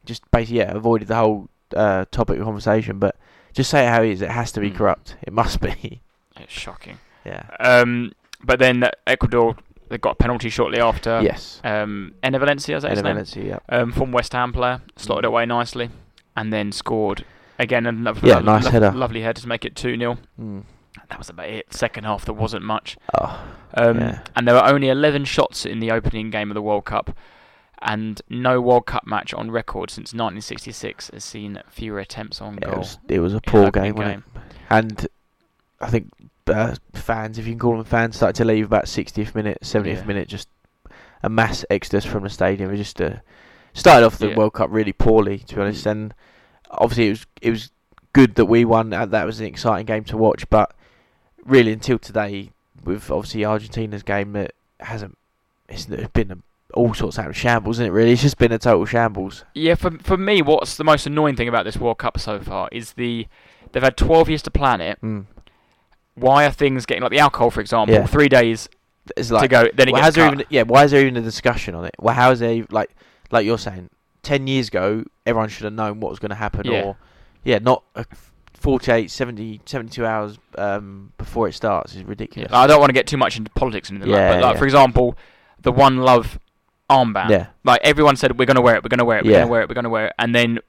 just basically yeah avoided the whole uh, topic of conversation. But just say it how it is. It has to be Mm. corrupt. It must be. It's shocking. yeah. Um, but then Ecuador they got a penalty shortly after. yes. Um, Enner Valencia, is that his And name? Valencia, yeah. Um, from West Ham player, slotted Mm. away nicely, and then scored again. And Yeah, lo- nice lo- header. Lovely header to make it two 0 Mm. That was about it. Second half there wasn't much. Oh, Um, Yeah. And there were only 11 shots in the opening game of the World Cup, and no World Cup match on record since 1966 has seen fewer attempts on yeah, it goal. was, it was a poor game, wasn't it? And I think uh, fans, if you can call them fans, started to leave about 60th minute, 70th Yeah. minute, just a mass exodus from the stadium. It just uh, started off the. World Cup really poorly, to be honest. And obviously, it was it was good that we won. That was an exciting game to watch. But really, until today, with obviously Argentina's game, that hasn't. It's been a, all sorts out of shambles, isn't it? Really, it's just been a total shambles. Yeah, for for me, what's the most annoying thing about this World Cup so far is the they've had 12 years to plan it. Mm. Why are things getting like the alcohol, for example, Yeah. three days It's like to go, then it Well, gets has there cut. even yeah? Why is there even a discussion on it? Well, how is there like like you're saying? Ten years ago, everyone should have known what was going to happen, Yeah. or yeah, not a 48, 70, 72 hours um, before it starts is Yeah, ridiculous. I don't want to get too much into politics and anything like Yeah, that. But like, yeah. for example, the One Love armband. Yeah, Like everyone said, we're gonna wear it, we're gonna wear it, we're Yeah. gonna wear it, we're gonna wear it, and then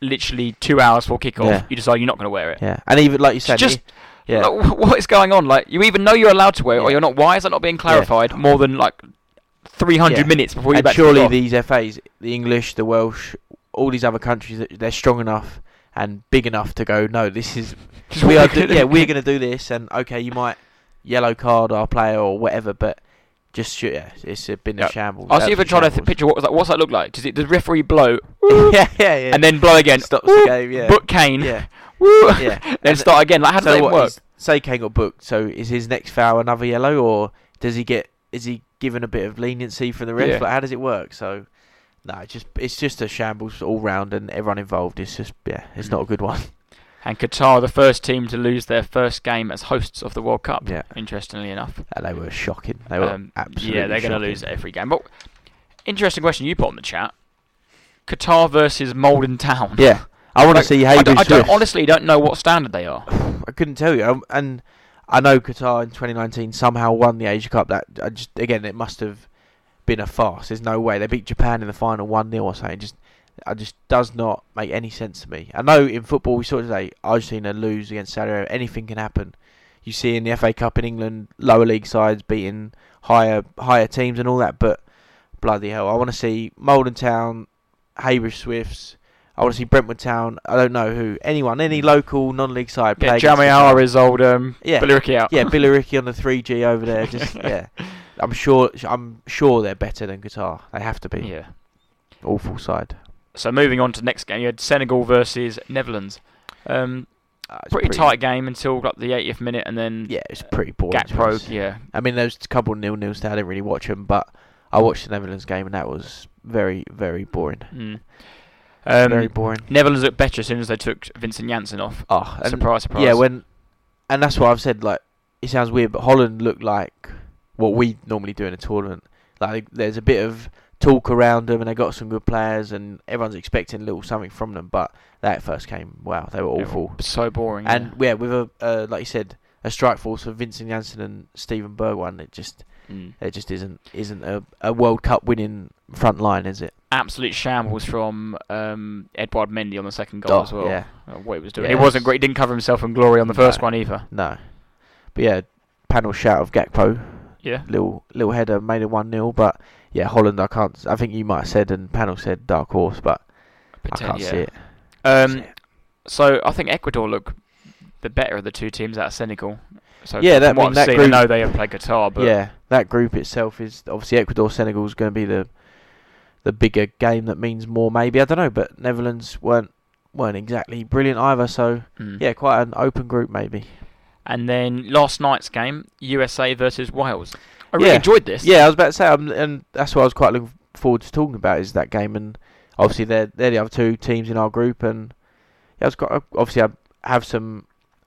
literally two hours before kickoff, Yeah. you decide you're not gonna wear it. yeah, and even like you said, just- yeah, Like, what is going on? Like you even know you're allowed to wear it, or you're not. Why is that not being clarified more than like 300 Yeah. minutes before you and surely these FAs, the English, the Welsh, all these other countries, they're strong enough and big enough to go. No, this is we are. Do, yeah, we're going to do this, and okay, you might yellow card our player or whatever, but just shoot. Yeah, it's been Yeah. a shambles. I was even trying to picture what was that. What's that look like? Does it does referee blow yeah, yeah, yeah. and then blow again? stops the game. Yeah, Book Kane. yeah, Woo, yeah. then And start again. Like how does so that what, work? is- say Kane got booked. So is his next foul another yellow, or does he get? Is he given a bit of leniency from the ref? Yeah. Like, how does it work? So. No, it's just it's just a shambles all round, and everyone involved. It's just yeah, it's not a good one. And Qatar, the first team to lose their first game as hosts of the World Cup. Yeah, Interestingly enough, and they were shocking. They were Um, absolutely. yeah, they're going to lose every game. But interesting question you put in the chat: Qatar versus Maldon Town. Yeah, I want to Like, see I Hayden don't, I don't honestly don't know what standard they are. I couldn't tell you. Um, and I know Qatar in 2019 somehow won the Asia Cup. That I just again, it must have been a farce. There's no way they beat Japan in the final one 0 or something. Just, I just does not make any sense to me. I know in football we saw today Argentina lose against Saudi Arabia. Anything can happen. You see in the FA Cup in England, lower league sides beating higher higher teams and all that. But bloody hell, I want to see Maldon Town, Heybridge Swifts. I want to see Brentwood Town. I don't know who. Anyone, any local non-league side. Get Jamie Qatar. R is old um, Yeah. Billericay out. Yeah, Billericay on the 3G over there. Just yeah. I'm sure. I'm sure they're better than Qatar. They have to be. yeah. Awful side. So moving on to the next game, you had Senegal versus Netherlands. Um, Uh, it's pretty, tight game until like the 80th minute, and then Yeah, it's pretty boring. to be Gakpo, yeah, I mean, a couple of nil nils there. I didn't really watch them, but I watched the Netherlands game and that was very, very boring. mm. um, very boring. Netherlands looked better as soon as they took Vincent Janssen off. Oh, surprise, surprise. yeah, when and that's why I've said like it sounds weird, but Holland looked like what we normally do in a tournament. Like there's a bit of talk around them, and they got some good players, and everyone's expecting a little something from them. But that first came, wow, they were They were awful. so boring. And yeah, with a uh, like you said, a strike force for Vincent Janssen and Steven Bergwijn, it just. Mm. it just isn't isn't a, a World Cup winning front line, is it? absolute shambles from um, Edouard Mendy on the second goal Oh, as well. yeah. Uh, what he was doing, Yeah, he wasn't great. He didn't cover himself in glory on the first No. one either. No, but yeah, panel shout of Gakpo, Yeah, little little header made it one 0 but yeah, Holland I can't. I think you might have said and panel said dark horse, but I can't yeah. see it. Um, See it. so I think Ecuador look the better of the two teams out of Senegal. So Yeah, that- what I mean, that seen, group- I know they have played Qatar, but yeah, that group itself is obviously Ecuador Senegal is going to be the the bigger game that means more. Maybe I don't know, but Netherlands weren't weren't exactly brilliant either. So Mm. yeah, quite an open group maybe. And then last night's game, USA versus Wales. I really Yeah. enjoyed this. Yeah, I was about to say, um, and that's what I was quite looking forward to talking about is that game, and obviously they're they're the other two teams in our group, and yeah, I was quite obviously I have some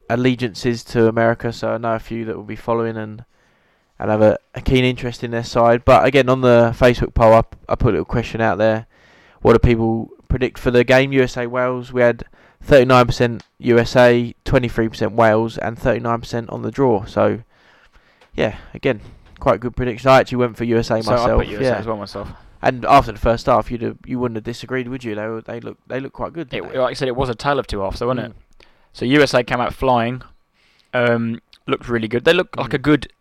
allegiances to America, so I know a few that will be following and and have a, a keen interest in their side. But again, on the Facebook poll, I, I put a little question out there: What do people predict for the game? USA Wales. We had 39% USA, 23% Wales, and 39% on the draw. So yeah, again, quite good prediction. I actually went for USA so myself. I put USA yeah. as well myself. And after the first half, you'd have, you wouldn't have disagreed, would you? They were, they look they look quite good. It, like I said, it was a tale of two halves, though, wasn't Mm. it? So USA came out flying. Um, looked really good. They looked like Mm. a good.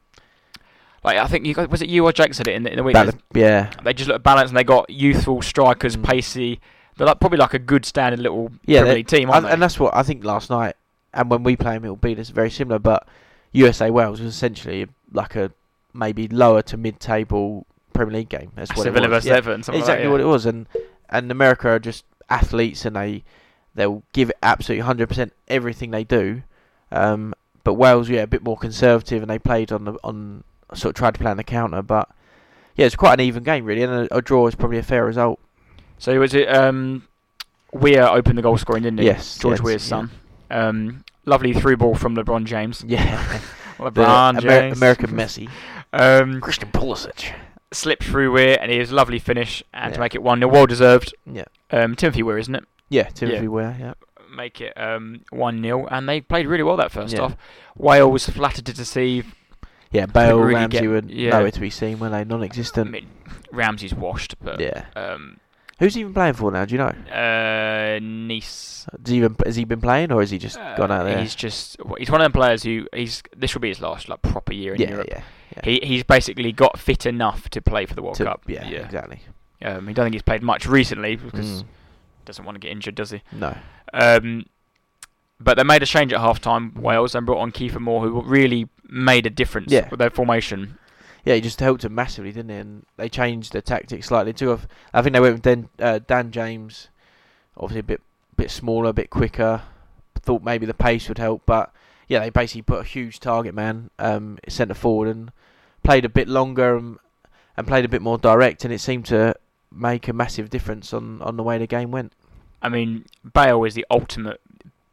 Like I think you got, was it you or Jake said it in the, in the week. Bal- yeah, They just look balanced and they got youthful strikers, Mm. pacey. They're like probably like a good standard little Yeah, Premier League team, and, aren't they? and that's what I think last night. And when we play them, it'll be this very similar. But USA Wales was essentially like a maybe lower to mid table Premier League game. That's what it was. versus Yeah, Everton, exactly like what it was. And and America are just athletes, and they they'll give it absolutely hundred percent everything they do. Um, but Wales, yeah, a bit more conservative, and they played on the on sort of tried to play on the counter. But yeah, it's quite an even game really, and a, a draw is probably a fair result. So was it um, Weah opened the goal scoring, didn't he? Yes, George yes, Weah's yeah. son. Um, lovely through ball from LeBron James. Yeah, LeBron Amer- James. American Messi, Um, Christian Pulisic. slipped through Weah and he was a lovely finish and to make it one 0 well deserved. Yeah, Um, Timothy Weah, isn't it? yeah, Timothy Yeah. Weah. Yeah, Make it um, one 0 and they played really well that first Yeah. half. Wales flattered to deceive. yeah. Bale, really Ramsey get- were yeah. nowhere to be seen, were they? Non-existent. mean, Ramsey's washed, but yeah. um, Who's he even playing for now? Do you know? uh, Nice. Does he even has he been playing or has he just gone out Uh, there? He's just he's one of them players who he's this will be his last like proper year in yeah, Europe. yeah, yeah. He he's basically got fit enough to play for the World To- Cup. yeah, exactly. Um, he don't think he's played much recently because Mm, doesn't want to get injured, does he? no. Um, but they made a change at half time, Wales, and brought on Kiefer Moore, who really made a difference Yeah. with their formation. Yeah, he just helped him massively, didn't he? And they changed the tactics slightly too. I've- I think they went with Dan, uh, Dan James, obviously a bit bit smaller, a bit quicker. Thought maybe the pace would help, but yeah, they basically put a huge target man um, centre forward and played a bit longer and, and played a bit more direct, and it seemed to make a massive difference on, on the way the game went. I mean, Bale is the ultimate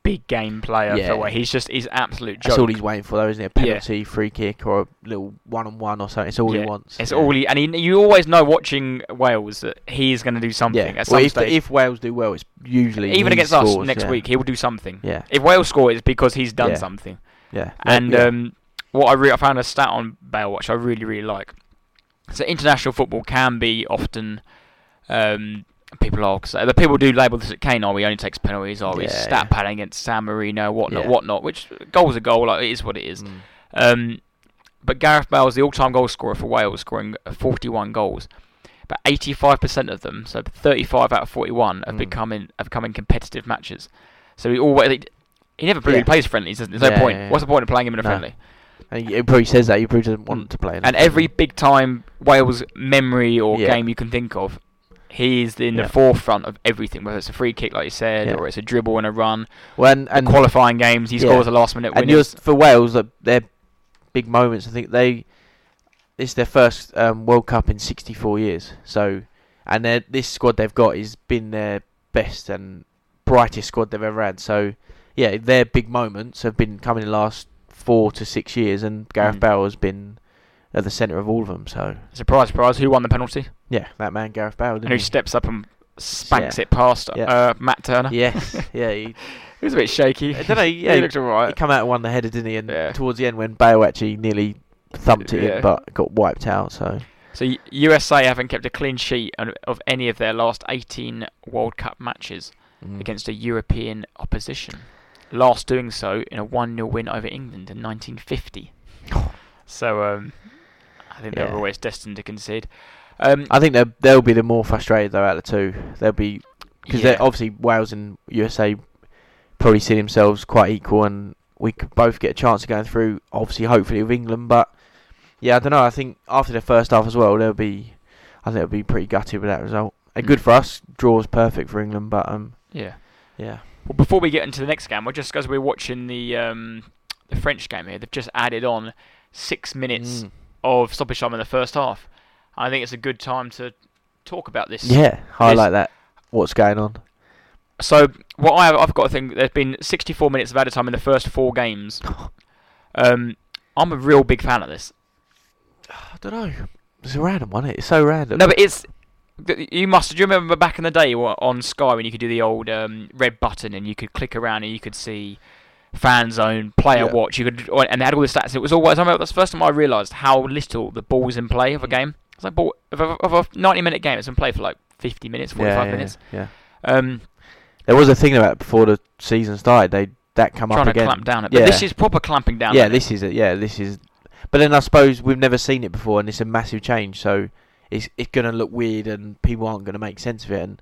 big game player Yeah. for where he's just he's absolute joke. That's all he's waiting for, though, isn't it? A Yeah. penalty, free kick, or a little one-on-one or something. It's all Yeah, he wants. It's Yeah. all he, and he, you always know watching Wales that he's going to do something Yeah. at Well, some if, if Wales do well, it's usually Even against us next yeah. week, he will do something. Yeah, If Wales score, it's because he's done Yeah. something. yeah. And yeah. um, what I, re- I found a stat on Bale, which I really, really like. So international football can be often um, people are so the people do label this at Kane. Oh, he only takes penalties. Oh, he's Yeah, stat padding against San Marino, whatnot, Yeah. whatnot. Which goal's a goal. Like it is what it is. Mm. Um, but Gareth Bale is the all-time goal scorer for Wales, scoring uh, 41 goals. but 85% of them, so 35 out of 41, have Mm. become in have come in competitive matches. So he always he never really Yeah. plays friendlies. There's no point. What's the point of playing him in a No. friendly? And he probably says that he probably doesn't want to play. And every big time Wales memory or Yeah. game you can think of, he's in Yeah. the forefront of everything. Whether it's a free kick, like you said, Yeah. or it's a dribble and a run. well, and, And and qualifying games, he scores a last minute and winner. yours for Wales, that their big moments. I think they this is their first um, World Cup in 64 years. So, and this squad they've got has been their best and brightest squad they've ever had. So, yeah, their big moments have been coming in the last four to six years, and Gareth Mm. Bale has been at the centre of all of them. So, Surprise, surprise! Who won the penalty? yeah, that man Gareth Bale. And who he? steps up and spanks Yeah. it past Yeah. uh, Matt Turner? Yes, yeah, he, He was a bit shaky. I don't know, yeah, he he- looked he alright. come out and won the header, didn't he? And Yeah. towards the end, when Bale actually nearly thumped it in, but got wiped out. So. So USA haven't kept a clean sheet of any of their last 18 World Cup matches Mm. against a European opposition. Last doing so in a 1-0 win over England in 1950. So um, I think they Yeah. were always destined to concede. Um, I think they'll they'll be the more frustrated though out of the two. They'll be because yeah. obviously Wales and USA probably see themselves quite equal, and we could both get a chance of going through. Obviously, hopefully with England, but yeah, I don't know. I think after the first half as well, they'll be. I think they'll be pretty gutted with that result. And good Mm. for us. Draws perfect for England, but um, yeah. yeah, Well, before we get into the next game, we're just as we're watching the um, the French game here, they've just added on six minutes Mm. Of stoppage time in the first half. I think it's a good time to talk about this. yeah, highlight that. What's going on? So what I have, I've got to think there's been 64 minutes of added time in the first four games. Um, I'm a real big fan of this. I don't know. It's a random one. It's so random. No, but it's you must. Do you remember back in the day on Sky when you could do the old um, red button and you could click around and you could see fan zone, player Yeah. watch. You could and they had all the stats. It was always. I remember that's the first time I realised how little the ball's in play of a game. It's like ball of a, of a 90 minute game. It's been played for like 50 minutes, 45 yeah, yeah, minutes. Yeah. Um, There was a thing about before the season started. They that come trying up to again. clamp down it, but this is proper clamping down. yeah, this is it. Yeah, this is. But then I suppose we've never seen it before, and it's a massive change. So it's it's going to look weird, and people aren't going to make sense of it. And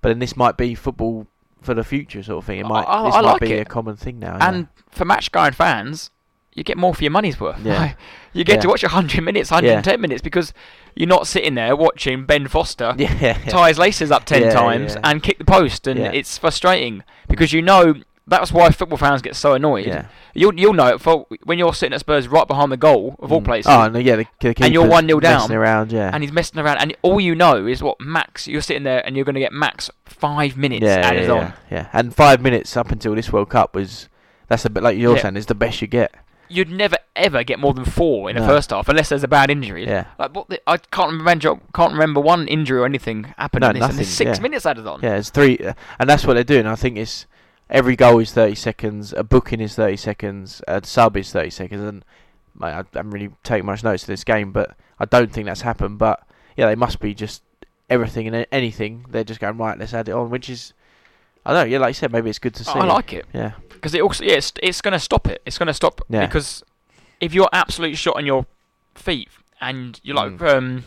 but then this might be football for the future, sort of thing. It might I- this I might like be it. a common thing now. And for match going fans, you get more for your money's worth. Yeah. you get to Yeah. watch 100 minutes, 110 minutes because you're not sitting there watching Ben Foster yeah, yeah, tie his laces up 10 Yeah, times yeah. and kick the post. And Yeah. it's frustrating because you know that's why football fans get so annoyed. yeah. You'll, you'll know it for when you're sitting at Spurs right behind the goal of all Mm. places. Oh no, yeah, the, the And you're 1-0 down, messing around. Yeah, and he's messing around, and all you know is what max. You're sitting there, and you're going to get max five minutes yeah, added yeah, on. yeah, yeah. And five minutes up until this World Cup was that's a bit like you're Yeah. saying is the best you get. You'd never ever get more than four in the first half unless there's a bad injury. Yeah, Like what? The, I can't remember. Can't remember one injury or anything happened No, in this. and nothing, there's six yeah. minutes added on. yeah. It's three, uh, and that's what they're doing. I think it's every goal is thirty seconds, a booking is thirty seconds, a sub is thirty seconds, and mate, I haven't really taken much notice of this game, but I don't think that's happened. But yeah, they must be just everything and anything. They're just going right. Let's add it on, which is I don't know. Yeah, like you said, maybe it's good to see. I like it Yeah, because it also yeah, it's, it's going to stop it. It's going to stop Yeah. because if you're absolutely shot on your feet and you're like Mm. um,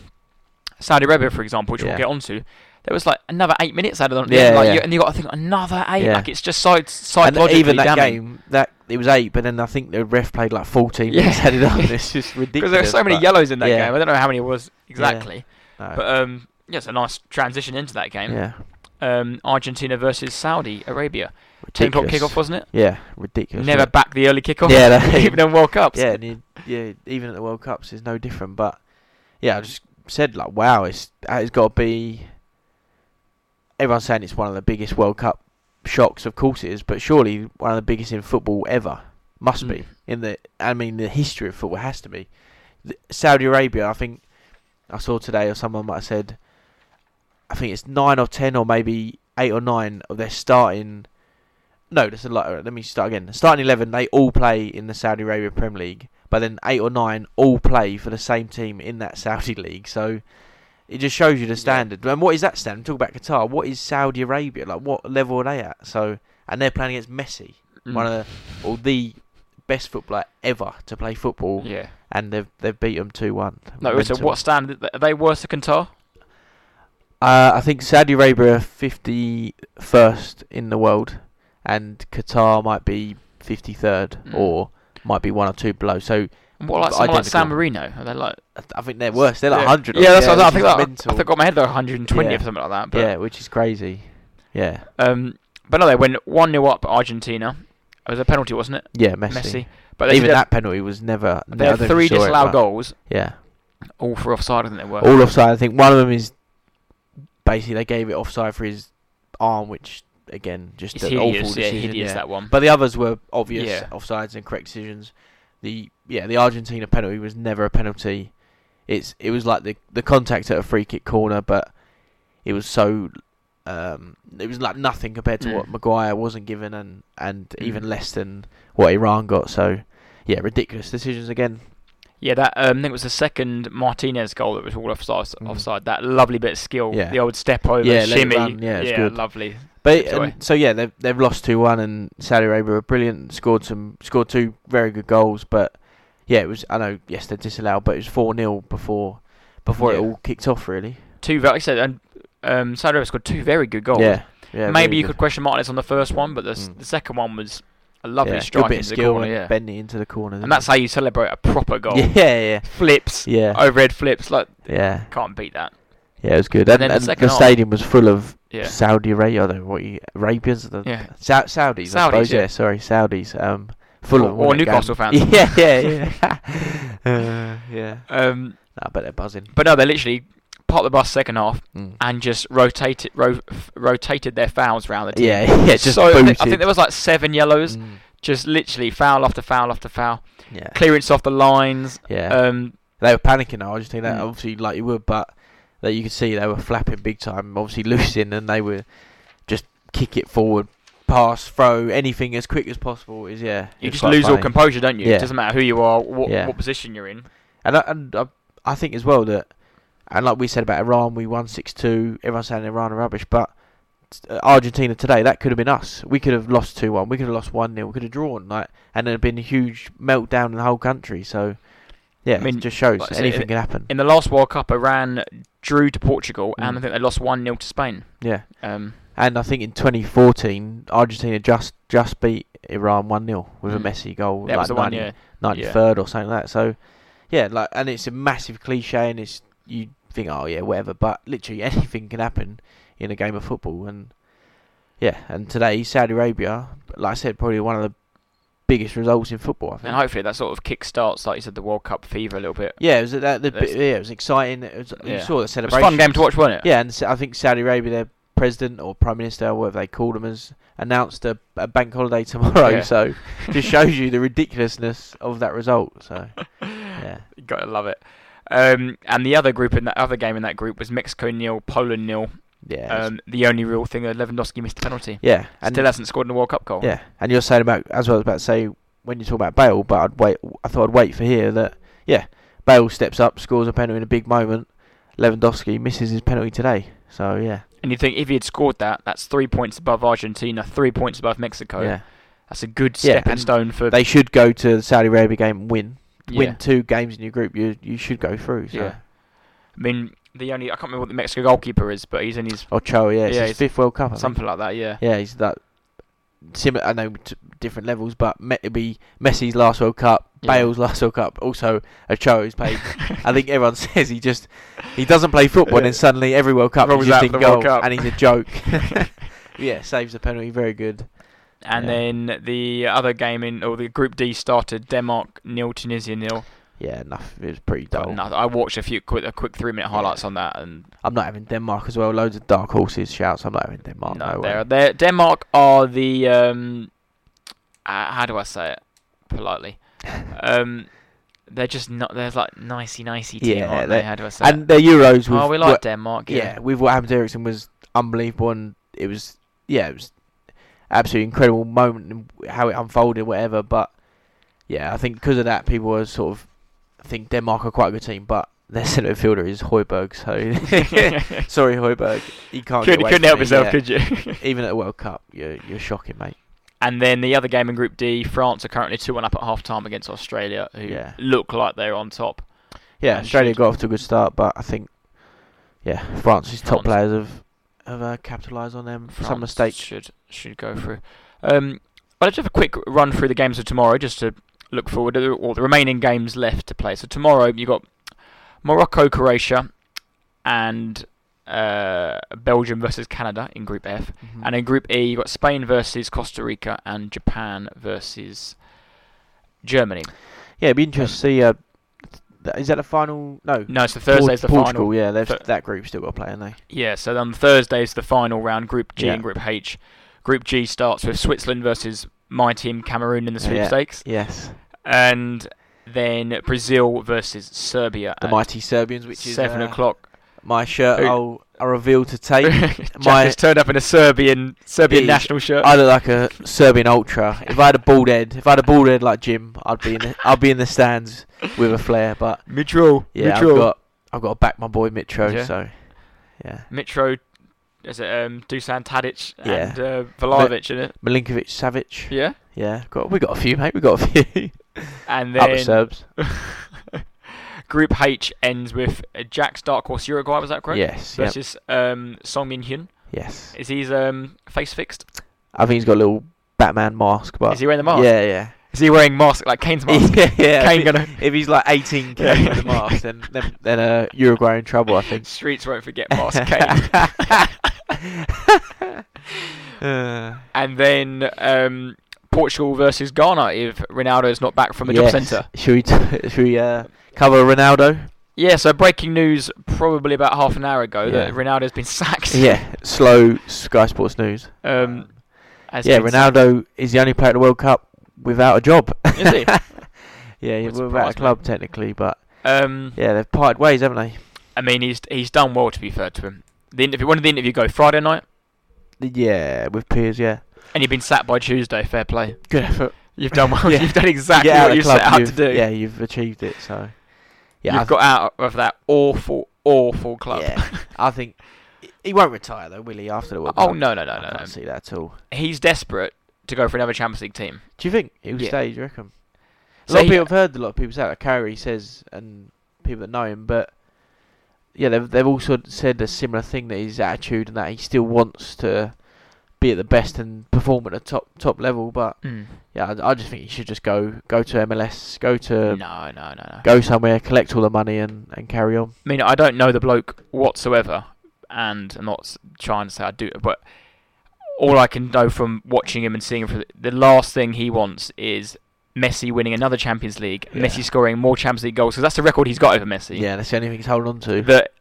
Saudi Arabia, for example, which Yeah. we'll get onto. There was like another eight minutes added on. at the Yeah, end, like, yeah. you, and you got to think another eight. Yeah. Like it's just side and psychologically even that damning. game, that it was eight, but then I think the ref played like fourteen Yeah. minutes added on. It's just ridiculous. because there were so many yellows in that game. I don't know how many it was exactly, no, but um, yeah, it's a nice transition into that game. yeah, Um, Argentina versus Saudi Arabia. Ten o'clock kickoff, wasn't it? Yeah, ridiculous. Never back the early kickoff. Yeah, that- even in World Cups. Yeah, and you, yeah, even at the World Cups, it's no different. But yeah, I just said like, wow, it's it's got to be. Everyone's saying it's one of the biggest World Cup shocks. Of course it is, but surely one of the biggest in football ever. Must Mm. be in the. I mean, the history of football has to be. Saudi Arabia, I think, I saw today, or someone might have said. I think it's nine or ten, or maybe eight or nine of their starting. No, that's a lot. Let me start again. Starting eleven, they all play in the Saudi Arabia Premier League, but then eight or nine all play for the same team in that Saudi league. So it just shows you the standard. And what is that standard? Talk about Qatar. What is Saudi Arabia like? What level are they at? So and they're playing against Messi, Mm. one of the or the best footballer ever to play football, yeah. and they've they've beat them two one. No, so what standard? Are they worse than Qatar? Uh, I think Saudi Arabia fifty first in the world, and Qatar might be fifty third, Mm. or might be one or two below. So And what like someone like San Marino? Are they like I th- I think they're worse. They're like yeah. hundred. Yeah, that's what I, think. Like, I think got my head like 120 Yeah. or something like that. But yeah, which is crazy. Yeah, um, but no, they went one 0 up Argentina. It was a penalty, wasn't it? yeah, Messi. Messi. But they Even that penalty was never. They had don't know if three saw it, disallowed goals, Yeah, all for offside. I think they were. all offside. I think one of them is basically they gave it offside for his arm, which again just It's an hideous. awful Yeah, hideous yeah. that one. But the others were obvious Yeah. offsides and correct decisions. The yeah, the Argentina penalty was never a penalty. It's it was like the the contact at a free kick corner, but it was so um, it was like nothing compared to what Maguire wasn't given, and and even Mm. less than what Iran got. So yeah, ridiculous decisions again. Yeah, that um, I think it was the second Martinez goal that was all offside. Mm. Offside. That lovely bit of skill. Yeah. The old step over, Yeah, shimmy. run, yeah, it's good. lovely. But and so yeah, they've they've lost two one, and Saudi Arabia were brilliant. Scored some scored two very good goals, but yeah, it was I know yes they're disallowed, but it was four 0 before before Yeah. it all kicked off really. Two, very- like I said, and um, Saudi Arabia scored two very good goals. Yeah, yeah. Maybe you good. could question Martinez on the first one, but the, Mm. the second one was a lovely yeah, strike into the corner. and Yeah. bending into the corner. And that's how you celebrate a proper goal. yeah, yeah, Flips, yeah, overhead flips, like yeah, can't beat that. yeah. It was good, And and, then the and the, second half- stadium was full of Yeah. Saudi Arabia. I know what you Arabians, the Yeah. Sa- Saudis, I Saudis, suppose. yeah. Yeah. sorry, Saudis. Um, full Or- or Newcastle fans. Yeah, yeah, yeah. uh, yeah. Um, I bet they're buzzing. but no, they literally parked the bus second half Mm. and just rotated ro- rotated their fouls around the team. Yeah, yeah, just so I think, I think there was like seven yellows, Mm. just literally foul after foul after foul, Yeah, clearance off the lines. yeah. Um, they were panicking. I just think that Mm. obviously, like you would, but that you could see they were flapping big time. Obviously losing, and they were just kick it forward, pass, throw, anything as quick as possible. Is yeah. you just lose all composure, don't you? Yeah. It doesn't matter who you are, what, Yeah. what position you're in. And I, and I, I think as well that, and like we said about Iran, we won six two. Everyone's saying Iran are rubbish, but uh, Argentina today that could have been us. We could have lost two one. We could have lost one 0 We could have drawn like, and there'd been a huge meltdown in the whole country. So yeah, I mean, it just shows like anything it- can happen. In the last World Cup, Iran drew to Portugal, and I Mm. think they lost one 0 to Spain. yeah. Um, And I think in 2014, Argentina just just beat Iran 1 0 with a Mm. Messi goal, that like was the one, yeah. 93rd or something like that. So, yeah, like, and it's a massive cliche, and it's you think, oh yeah, whatever, but literally anything can happen in a game of football, and yeah, and today Saudi Arabia, like I said, probably one of the biggest results in football. I think. And hopefully that sort of kick starts, like you said, the World Cup fever a little bit. yeah, it was that the, yeah, it was exciting. It was, You Yeah. saw the It was a celebration. fun game to watch, wasn't it? Yeah, and I think Saudi Arabia, their president or prime minister, or whatever they called them, has announced a, a bank holiday tomorrow. Yeah. So just shows you the ridiculousness of that result. So yeah, You gotta love it. Um, and the other group in that other game in that group was Mexico nil, Poland nil. Yeah, Um, the only real thing, uh, Lewandowski missed a penalty. yeah, and Still hasn't scored in a World Cup goal. yeah, and you're saying about as well I was about to say when you talk about Bale, but I'd wait. I thought I'd wait for here that yeah, Bale steps up, scores a penalty in a big moment. Lewandowski misses his penalty today. So yeah, And you think if he had scored that, that's three points above Argentina, three points above Mexico. yeah, That's a good Yeah, stepping and stone for. they should go to the Saudi Arabia game and win. yeah. Win two games in your group, you you should go through. So. Yeah. I mean, the only I can't remember what the Mexico goalkeeper is, but he's in his Ochoa, yeah, Yeah, his fifth World Cup. I think. something like that. Yeah. Yeah, he's that similar. I know t- different levels, but Me- it'll be Messi's last World Cup, Yeah. Bale's last World Cup. Also, Ochoa who's played. I think everyone says he just he doesn't play football, and then suddenly every World Cup Rolls he's just in goal, Cup. and he's a joke. yeah, saves the penalty, very good. And Yeah. then the other game in, or the Group D started Denmark nil, Tunisia nil. Yeah, nothing. It was pretty dull. no, I watched a few quick, a quick three minute highlights on that, and I'm not having Denmark as well. Loads of dark horses shouts. I'm not having Denmark. no, No, they're, they're, Denmark are the um, uh, how do I say it politely? um, they're just not. They're like nicey nicey team, Yeah, aren't they? How do I say And their Euros. Oh, we like what- Denmark. yeah, Yeah. with what happened to Eriksen was unbelievable, and it was yeah, it was absolutely incredible moment and how it unfolded, whatever. But yeah, I think because of that, people were sort of think Denmark are quite a good team, but their centre fielder is Hojbjerg, so sorry Hojbjerg, you can't. couldn't away couldn't help yourself, yeah. could you? Even at the World Cup, you're you're shocking, mate. And then the other game in Group D, France are currently 2 1 up at half time against Australia, who Yeah. look like they're on top. Yeah, Australia got off to a good start, but I think yeah, France's top France. players have have uh, capitalised on them some mistakes. should should go through. Um, but let's have a quick run through the games of tomorrow, just to look forward to all the remaining games left to play. So tomorrow you've got Morocco, Croatia, and uh, Belgium versus Canada in Group F, Mhm. and in Group E you've got Spain versus Costa Rica and Japan versus Germany. yeah, it'd be interesting to see. Uh, is that the final? No, No, so Thursday's the Portugal. final. Yeah, they've, Th- that group's still got to play, haven't they? Yeah, so on Thursday's the final round, Group G Yeah. and Group H. Group G starts with Switzerland versus my team Cameroon in the Yeah. sweepstakes, Yes, and then Brazil versus Serbia the mighty Serbians, which is seven uh, o'clock. My shirt, I'll, I'll reveal to take. My- has turned up in a Serbian Serbian He- national shirt. I look like a Serbian ultra. If I had a bald head, if I had a bald head like Jim, I'd be in the, I'd be in the stands with a flare. But Mitro, yeah, Mitro, I've got I've got to back my boy Mitro. Yeah. So yeah, Mitro, is it um, Dusan Tadic Yeah. and uh, Vlahovic in it? Milinkovic, Savic. Yeah, Yeah, got we got a few, mate. We got a few. and Up the then Serbs. Group H ends with Jack's Dark Horse Uruguay. Was that correct? Yes, yep, Versus um, Song Min Hyun. yes. Is he's um, face fixed? I think he's got a little Batman mask, but Is he wearing the mask? yeah, yeah. Is he wearing mask like Kane's mask? yeah, yeah. Kane if, gonna if he's like 18k Yeah. with the mask, then then, then uh, Uruguay in trouble, I think. Streets won't forget mask Kane. Uh, and then um, Portugal versus Ghana if Ronaldo is not back from the job centre. Should we t- should we uh, cover Ronaldo? Yeah, so breaking news probably about half an hour ago that Ronaldo's been sacked. Yeah, slow Sky Sports News. Um, yeah. Ronaldo is the only player at the World Cup without a job. Is he? yeah, he's without a me. club technically, but Um, yeah, they've parted ways, haven't they? I mean, he's he's done well to be fair to him. The interview, when did the interview go? Friday night, Yeah, with Piers, yeah. and you've been sacked by Tuesday. Fair play. Good effort. You've done well. Yeah. You've done exactly Get what you set out to do. Yeah, you've achieved it. So yeah, You've got out of that awful, awful club. Yeah. I think he won't retire though, will he? After the World oh Cup? no, no, no, I no, can't no. see that at all. He's desperate to go for another Champions League team. Do you think he'll Yeah. stay? Do you reckon? A So lot of he- people have heard a lot of people say that. Carey says, and people that know him, but yeah, they've they've also said a similar thing that his attitude and that he still wants to be at the best and perform at the top top level. But hmm. yeah, I, I just think he should just go go to MLS, go to No, no, no, no. go somewhere, collect all the money, and and carry on. I mean, I don't know the bloke whatsoever, and I'm not trying to say I do, but all I can know from watching him and seeing him, for the, the last thing he wants is Messi winning another Champions League, Yeah. Messi scoring more Champions League goals, because that's the record he's got over Messi. Yeah, that's the only thing he's holding on to. That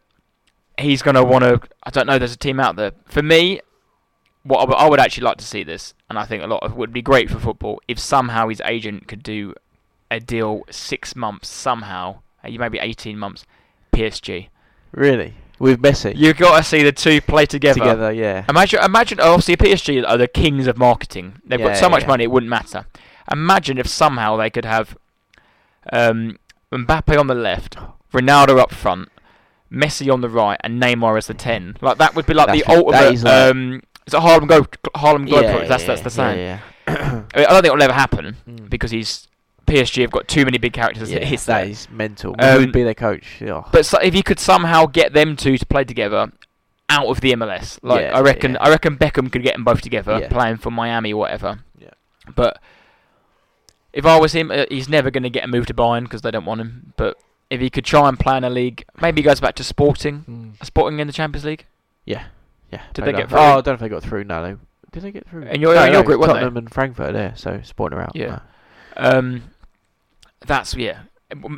he's going to want to. I don't know. There's a team out there. For me, what I would- actually like to see this, and I think a lot of would be great for football if somehow his agent could do a deal six months somehow, maybe 18 months, PSG. Really, with Messi You've got to see the two play together. together, yeah. Imagine, imagine. Obviously, PSG are the kings of marketing. They've got Yeah, so much yeah. money, it wouldn't matter. Imagine if somehow they could have um, Mbappe on the left, Ronaldo up front, Messi on the right, and Neymar as the ten. Like that would be like That's the ultimate. is like- um, it's a Harlem Go Harlem Go. yeah, that's that's the same. Yeah, yeah. I, mean, I don't think it'll ever happen Mm. because he's PSG have got too many big characters. yeah, that hits that that. is mental. Um, Who would be their coach? Yeah. But so, if you could somehow get them two to play together out of the MLS, like Yeah, I reckon, yeah. I reckon Beckham could get them both together playing for Miami or whatever. Yeah. But if I was him, uh, he's never going to get a move to Bayern because they don't want him. But if he could try and plan a league, maybe he goes back to Sporting, Mm. Sporting in the Champions League. Yeah, yeah. Did they get through? Oh, I don't know if they got through. No, they did they get through? In your- no, in your group? Tottenham and Frankfurt are there, so Sporting are out. Yeah. No. Um, that's yeah.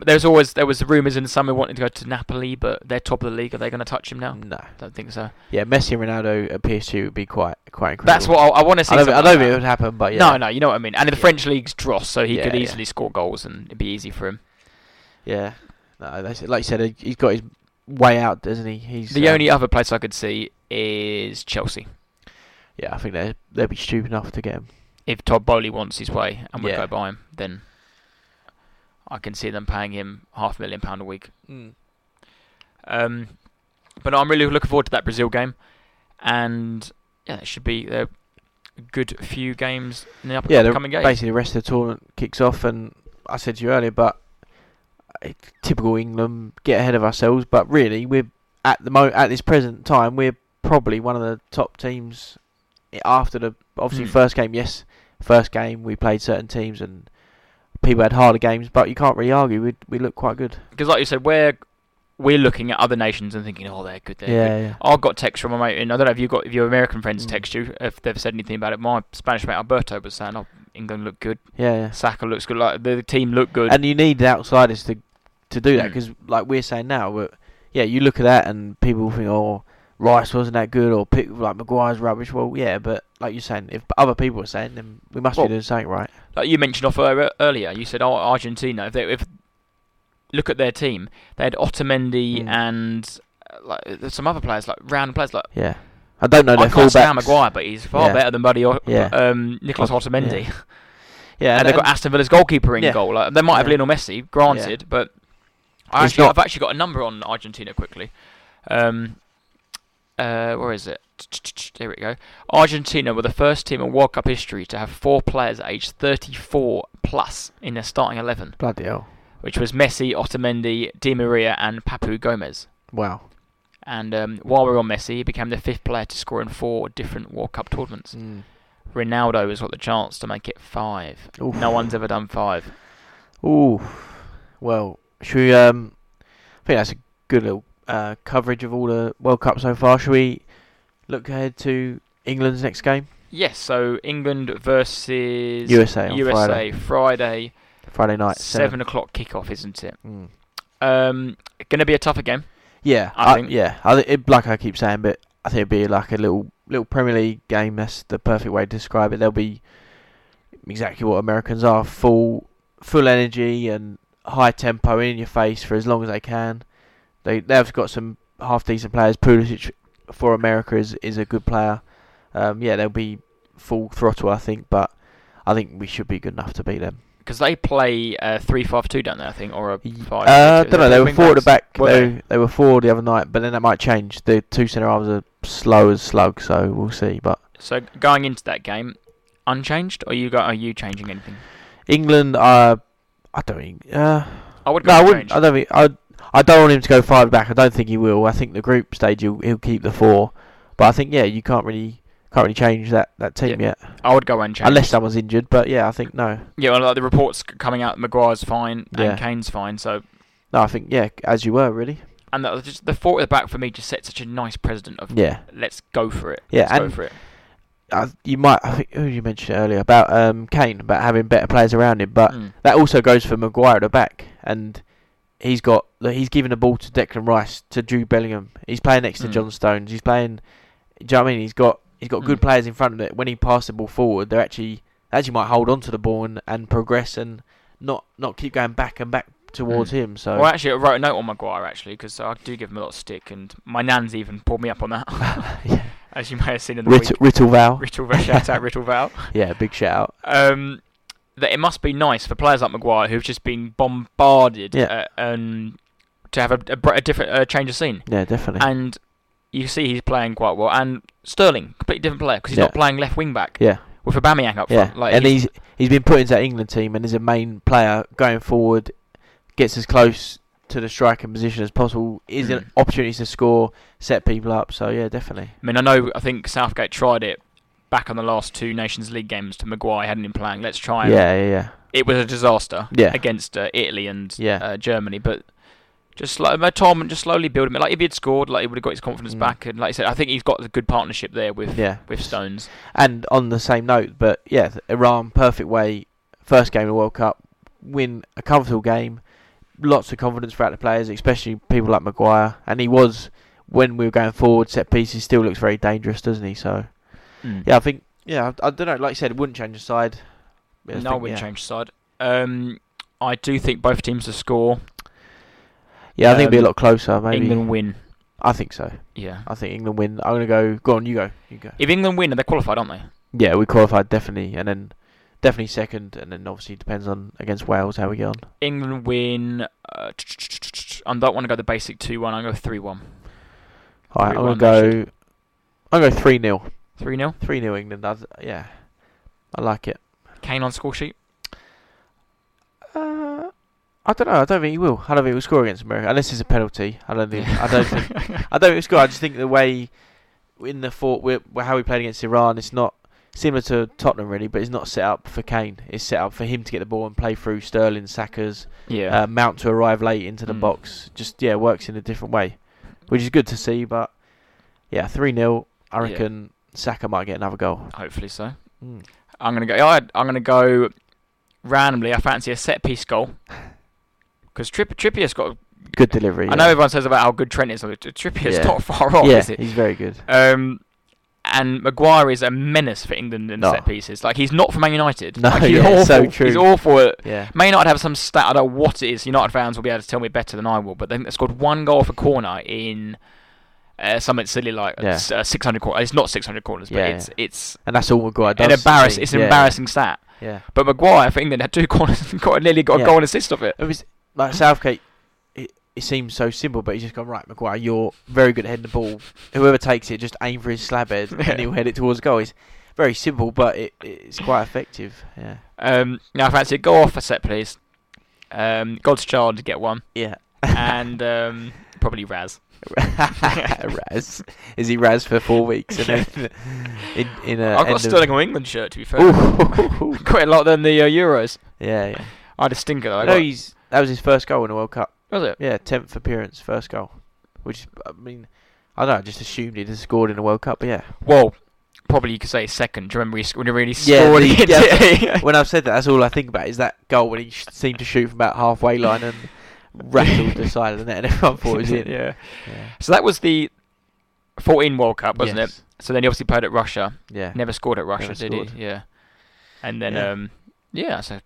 There's always there was rumours in the summer wanting to go to Napoli, but they're top of the league. Are they going to touch him now? No. Don't think so. Yeah, Messi and Ronaldo at PSG would be quite quite incredible. That's what I, I want to see. I don't, I don't like think it would happen, but yeah. No, no, you know what I mean. And the Yeah. French league's dross, so he Yeah, could yeah. easily score goals and it'd be easy for him. Yeah. No, like you said, he's got his way out, doesn't he? He's The um, only other place I could see is Chelsea. Yeah, I think they they'd be stupid enough to get him. If Todd Boehly wants his way and would Yeah. go buy him, then I can see them paying him half a million pound a week. Um, but I'm really looking forward to that Brazil game, and yeah, it should be a good few games in the up- Yeah, upcoming games. basically the rest of the tournament kicks off, and I said to you earlier, but uh, typical England get ahead of ourselves. But really, we're at the mo at this present time, we're probably one of the top teams after the obviously Hmm. first game. Yes, first game we played certain teams and people had harder games, but you can't really argue. We we look quite good. Because like you said, we're we're looking at other nations and thinking, oh, they're good. They're good. yeah, yeah. I got text from my mate, and I don't know if you got if your American friends Mm. text you if they've said anything about it. My Spanish mate Alberto was saying, "Oh, England look good. Yeah, yeah. Saka looks good. Like the, the team look good." And you need the outsiders to to do that Mm. because, like we're saying now, but yeah, you look at that and people think, oh, Rice wasn't that good, or pick like Maguire's rubbish. Well, yeah, but like you're saying, if other people are saying, then we must Well- be doing something right. Like you mentioned off earlier, you said, "Oh, Argentina." If they if look at their team, they had Otamendi Mm. and uh, like some other players, like random players, like Yeah, I don't know I their can't stand. Maguire, but he's far Yeah. better than Buddy o- Yeah. um, Nicholas Otamendi. yeah. Yeah, and they've got Aston Villa's goalkeeper in goal. Like, they might have. Lionel Messi, granted, but I actually, I've actually got a number on Argentina quickly. Um, uh, where is it? There we go. Argentina were the first team in World Cup history to have four players aged 34 plus in their starting 11, bloody hell. which was Messi, Otamendi, Di Maria, and Papu Gomez. Wow. And um, while we're on Messi, he became the fifth player to score in four different World Cup tournaments. Mm. Ronaldo has got the chance to make it five. Oof. No one's ever done five. Ooh. Well, should we? Um, I think that's a good little uh, coverage of all the World Cup so far. Should we look ahead to England's next game? Yes, so England versus USA USA Friday. Friday, Friday night. seven o'clock kickoff, isn't it? Mm. Um, going to be a tougher game. Yeah, I I think- yeah, I think it, like I keep saying, but I think it'd be like a little little Premier League game. That's the perfect way to describe it. They'll be exactly what Americans are: full full energy and high tempo in your face for as long as they can. They they've got some half decent players. Pulisic for America is is a good player. Um, yeah, they'll be full throttle, I think, but I think we should be good enough to beat them. Because they play a three-five-two, don't they? I think, or a five. Uh, don't know. They were four at the back. Were They, they? they were four the other night, but then that might change. The two centre halves are slow as slug, so we'll see. But So going into that game, unchanged, or you got? Are you changing anything? England, uh, I don't think. Uh, I would no, I wouldn't. I don't think. I I don't want him to go five back. I don't think he will. I think the group stage he'll, he'll keep the four, but I think yeah, you can't really can't really change that, that team yet I would go and unchanged. unless someone's injured. But yeah, I think no. yeah, well, like the reports coming out, Maguire's fine Yeah. and Kane's fine. So No, I think yeah, as you were really. and that just the four at the back for me just set such a nice precedent of Yeah, let's go for it. Yeah, let's go and- for it. uh, you might. I think who you mentioned it earlier about um Kane about having better players around him, but. Mm. that also goes for Maguire at the back, and he's got he's giving the ball to Declan Rice to Jude Bellingham. He's playing next to Mm. John Stones. He's playing. Do you know what I mean? He's got he's got good Mm. players in front of it. When he passes the ball forward, they're actually they actually might hold on to the ball and, and progress and not not keep going back and back towards Mm. him. So Well, actually, I wrote a note on Maguire actually because I do give him a lot of stick, and my nan's even pulled me up on that, yeah, as you may have seen in the Rittle, week. Rittle Val. Rittle Val, shout out Rittle Val. Yeah, big shout out. Um, that it must be nice for players like Maguire who've just been bombarded, Yeah. uh, um, to have a, a, a different uh, change of scene, Yeah, definitely. and you see he's playing quite well. And Sterling, completely different player because he's Yeah. not playing left wing back yeah, with Aubameyang up yeah. front. Like and he's he's been put into that England team and is a main player going forward. Gets as close to the striking position as possible. Is an Mm. opportunities to score, set people up. So yeah, definitely. I mean, I know. I think Southgate tried it back on the last two Nations League games to Maguire. Hadn't been playing. Let's try. and- Yeah, yeah, yeah. It was a disaster. Yeah. Against uh, Italy and Yeah. uh, Germany, but. Just like uh, Tom, and just slowly build him. Like if he had scored, like he would have got his confidence Mm. back. And like I said, I think he's got a good partnership there with Yeah. with Stones. And on the same note, but yeah, Iran, perfect way, first game of the World Cup, win a comfortable game, lots of confidence throughout the players, especially people like Maguire. And he was, when we were going forward, set pieces, still looks very dangerous, doesn't he? So, yeah, I think, yeah, I, I don't know, like you said, it wouldn't change the side. I no, I wouldn't yeah. change side. Um, I do think both teams to score. Yeah, I think it'd be a Um, lot closer, maybe. England win. I think so. Yeah. I think England win. I'm going to go, go on, you go, you go. If England win, they're qualified, aren't they? Yeah, we qualified definitely, and then definitely second, and then obviously depends on against Wales how we get on. England win. Uh, I don't want to go the basic two-one. I'm going to go three-one. All right, I'm gonna go. I'm gonna go three 0 Three 0 Three 0 England. I, yeah, I like it. Kane on score sheet. Uh, I don't know. I don't think he will. I don't think he'll score against America unless it's a penalty. I don't think. I don't think. I don't think he'll score. I just think the way in the fort how we played against Iran, it's not similar to Tottenham really, but it's not set up for Kane. It's set up for him to get the ball and play through Sterling, Saka's, yeah. uh, Mount to arrive late into the Mm. box. Just yeah, works in a different way, which is good to see. But yeah, three 0 I Yeah. Saka might get another goal. Hopefully so. Mm. I'm gonna go. I, I'm gonna go randomly. I fancy a set piece goal because Tripp, Trippier's got. Good delivery. I know everyone says about how good Trent is. but Trippier's Yeah. not far off, yeah, is it? he's very good. Um, and Maguire is a menace for England in No. set pieces. Like he's not for Man United. No, like, he's yeah, awful. so true. He's awful. At, Yeah, Man United have some stat. I don't know what it is. United fans will be able to tell me better than I will. But they scored one goal off a corner in uh, something silly like Yeah. uh, 600 corners. It's not 600 corners, but Yeah, it's yeah. it's and that's all Maguire does. an embarrass. It's an embarrassing stat. Yeah. But Maguire for England had two corners, got nearly got a goal and assist off it. It was like Southgate. It, it seems so simple, but he's just gone right, Maguire. You're very good at heading the ball. Whoever takes it, just aim for his slab head, and he'll head it towards goal. It's very simple, but it, it's quite effective. Yeah. Um, now, I fancy go off a set, please. Um, God's child to get one, Yeah. and um, probably Raz. Raz. Is he Raz for four weeks? And then in in a I've got a of- Sterling or England shirt, to be fair. Quite a lot than the uh, Euros. yeah, yeah. I had a stinker though. I No, got- he's that was his first goal in the World Cup. was it? Yeah, tenth appearance, first goal. Which I mean, I don't know. I just assumed he'd have scored in the World Cup, but yeah. Well, probably you could say second. Do you remember he, sc- when he really Yeah, scored the- yeah. When I've said that, that's all I think about is that goal when he sh- seemed to shoot from about halfway line and rattled the side of the net, and everyone thought it was in. yeah. Yeah. So that was the 14 World Cup, wasn't Yes. it? So then he obviously played at Russia. Yeah. Never scored at Russia, Never did scored. he? Yeah. And then, Yeah. um, yeah. So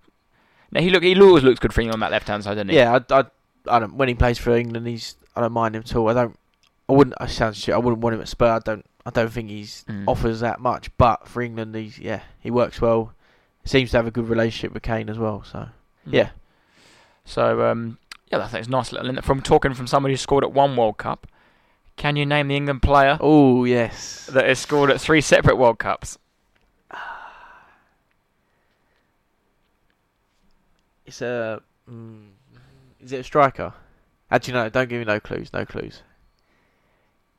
now he look he always looks good for England on that left hand side, doesn't he? Yeah, I, I, I don't. When he plays for England, he's I don't mind him at all. I don't. I wouldn't. I sound shit. I wouldn't want him at Spurs. I don't. I don't think he's Mm. offers that much. But for England, he's yeah, he works well. Seems to have a good relationship with Kane as well. So yeah, So um, yeah, it's a nice little. From talking from somebody who scored at one World Cup, can you name the England player oh yes, that has scored at three separate World Cups? it's a. Mm, is it a striker? Actually, no. Don't give me no clues. No clues.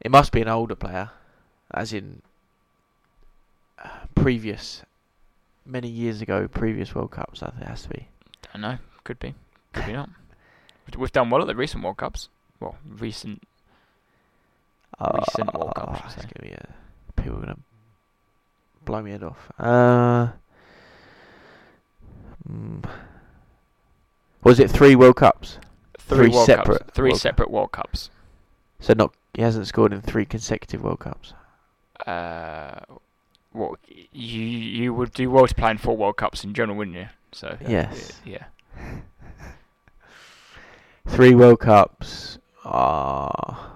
It must be an older player, as in uh, previous, many years ago, previous World Cups. I think it has to be. I don't know. Could be. Could be not. We've- done well at the recent World Cups. Well, recent. Recent World Cup, I should Oh, gonna be a, people are gonna blow me head off. Uh, mm, was it three World Cups? Three, Three World separate Cups. Three World separate World Cups. So not he hasn't scored in three consecutive World Cups. Uh, well, you you would do well to play in four World Cups in general, wouldn't you? So uh, Yes. yeah. Three World Cups. Ah.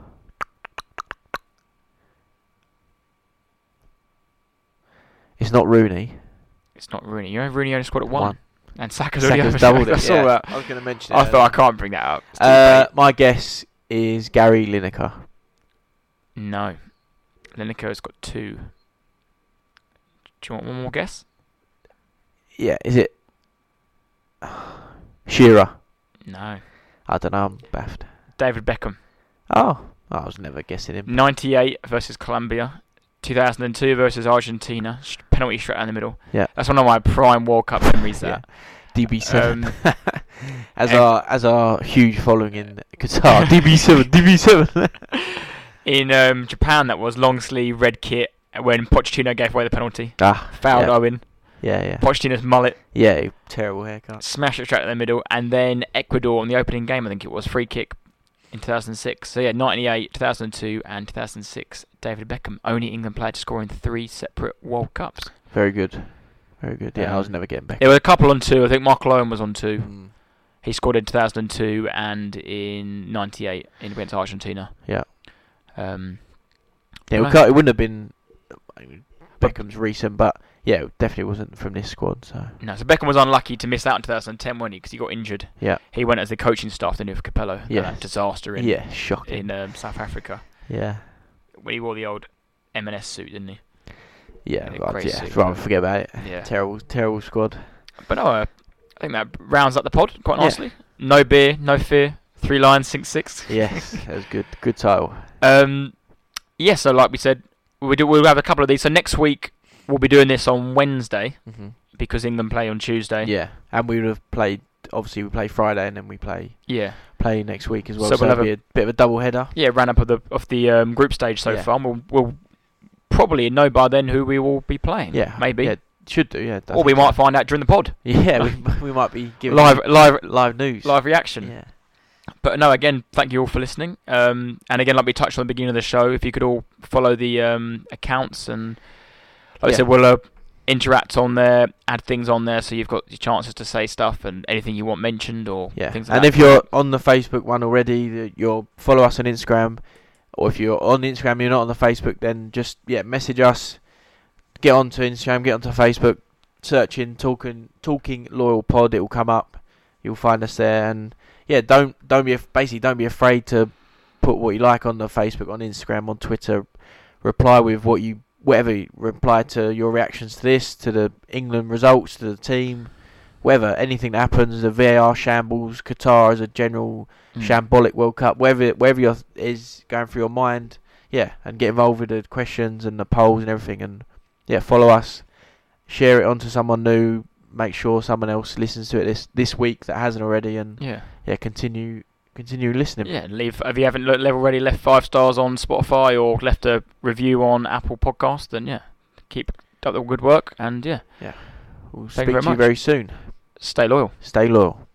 It's not Rooney. It's not Rooney. You know Rooney only scored at one, One. and Saka's already Saka's over- doubled I saw yeah. that. I was going to mention. it. I thought I can't bring that up. Uh, my guess is Gary Lineker. no, Lineker's got two. Do you want one more guess? Yeah, is it Shearer? No, I don't know. I'm baffed. David Beckham. Oh, I was never guessing him. 98 versus Colombia. 2002 versus Argentina. Penalty straight down the middle. Yeah. That's one of my prime World Cup memories. Yeah. That. DB7. Um, as our as our huge following in Qatar. DB7, DB7. In um, Japan, that was long sleeve red kit when Pochettino gave away the penalty. ah, Fouled yeah. Owen. Yeah, yeah, Pochettino's mullet. yeah. Terrible haircut. Smash it straight in the middle. And then Ecuador on the opening game, I think it was, free kick in 2006. So yeah, 98, 2002, and 2006. David Beckham, only England player to score in three separate World Cups. Very good, very good. Yeah, I was Um, never getting back. There were a couple on two. I think Mark Owen was on two. Mm, He scored in 2002 and in 98 in against Argentina. Yeah. Um, yeah, it, it wouldn't have been Beckham's recent, but yeah, it definitely wasn't from this squad. So no, so Beckham was unlucky to miss out in 2010, wasn't he? Because he got injured. Yeah. He went as the coaching staff then with Capello. Yeah. Disaster in yeah, shocking. in um, South Africa yeah, when he wore the old M&S suit, didn't he? yeah, Yeah, I'd- yeah. suit. Rather forget about it. Yeah. Terrible, terrible squad. But no, uh, I think that rounds up the pod quite Yeah. nicely. no beer, no fear. Three lions sink six. Yes, that was good. Good title. Um, yeah. So like we said, we do. We'll have a couple of these. So next week we'll be doing this on Wednesday hmm because England play on Tuesday. Yeah, and we would have played. Obviously, we play Friday, and then we play Yeah. play next week as well. So So, we'll have be a bit of a double header. Yeah. Ran up of the of the um, group stage so Yeah. far. And we'll we'll probably know by then who we will be playing. Yeah, Maybe. Yeah, should do. Yeah, Or we might find out during the pod. Yeah, we, we might be giving Live live live news. live reaction. Yeah. But no, again, thank you all for listening. Um, and again, like we touched on the beginning of the show, if you could all follow the um, accounts and, like I said, we'll uh, interact on there, add things on there, so you've got your chances to say stuff and anything you want mentioned or Yeah, things like and that. if you're on the Facebook one already, you'll follow us on Instagram, or if you're on Instagram, and you're not on the Facebook, then just yeah, message us. Get onto Instagram, get onto Facebook, search in talking talking loyal pod. It will come up. You'll find us there, and yeah, don't don't be basically don't be afraid to put what you like on the Facebook, on Instagram, on Twitter. Reply with what you whatever. Reply to your reactions to this, to the England results, to the team, whatever anything that happens. The VAR shambles, Qatar as a general Mm. shambolic World Cup, wherever wherever your is going through your mind, yeah, and get involved with the questions and the polls and everything, and yeah, follow us, share it on to someone new, make sure someone else listens to it this this week that hasn't already, and yeah, yeah, continue continue listening. yeah. Leave if you haven't already left five stars on Spotify or left a review on Apple Podcast, then yeah, keep up the good work and yeah, We'll Thank speak you to you very soon. stay loyal. Stay loyal.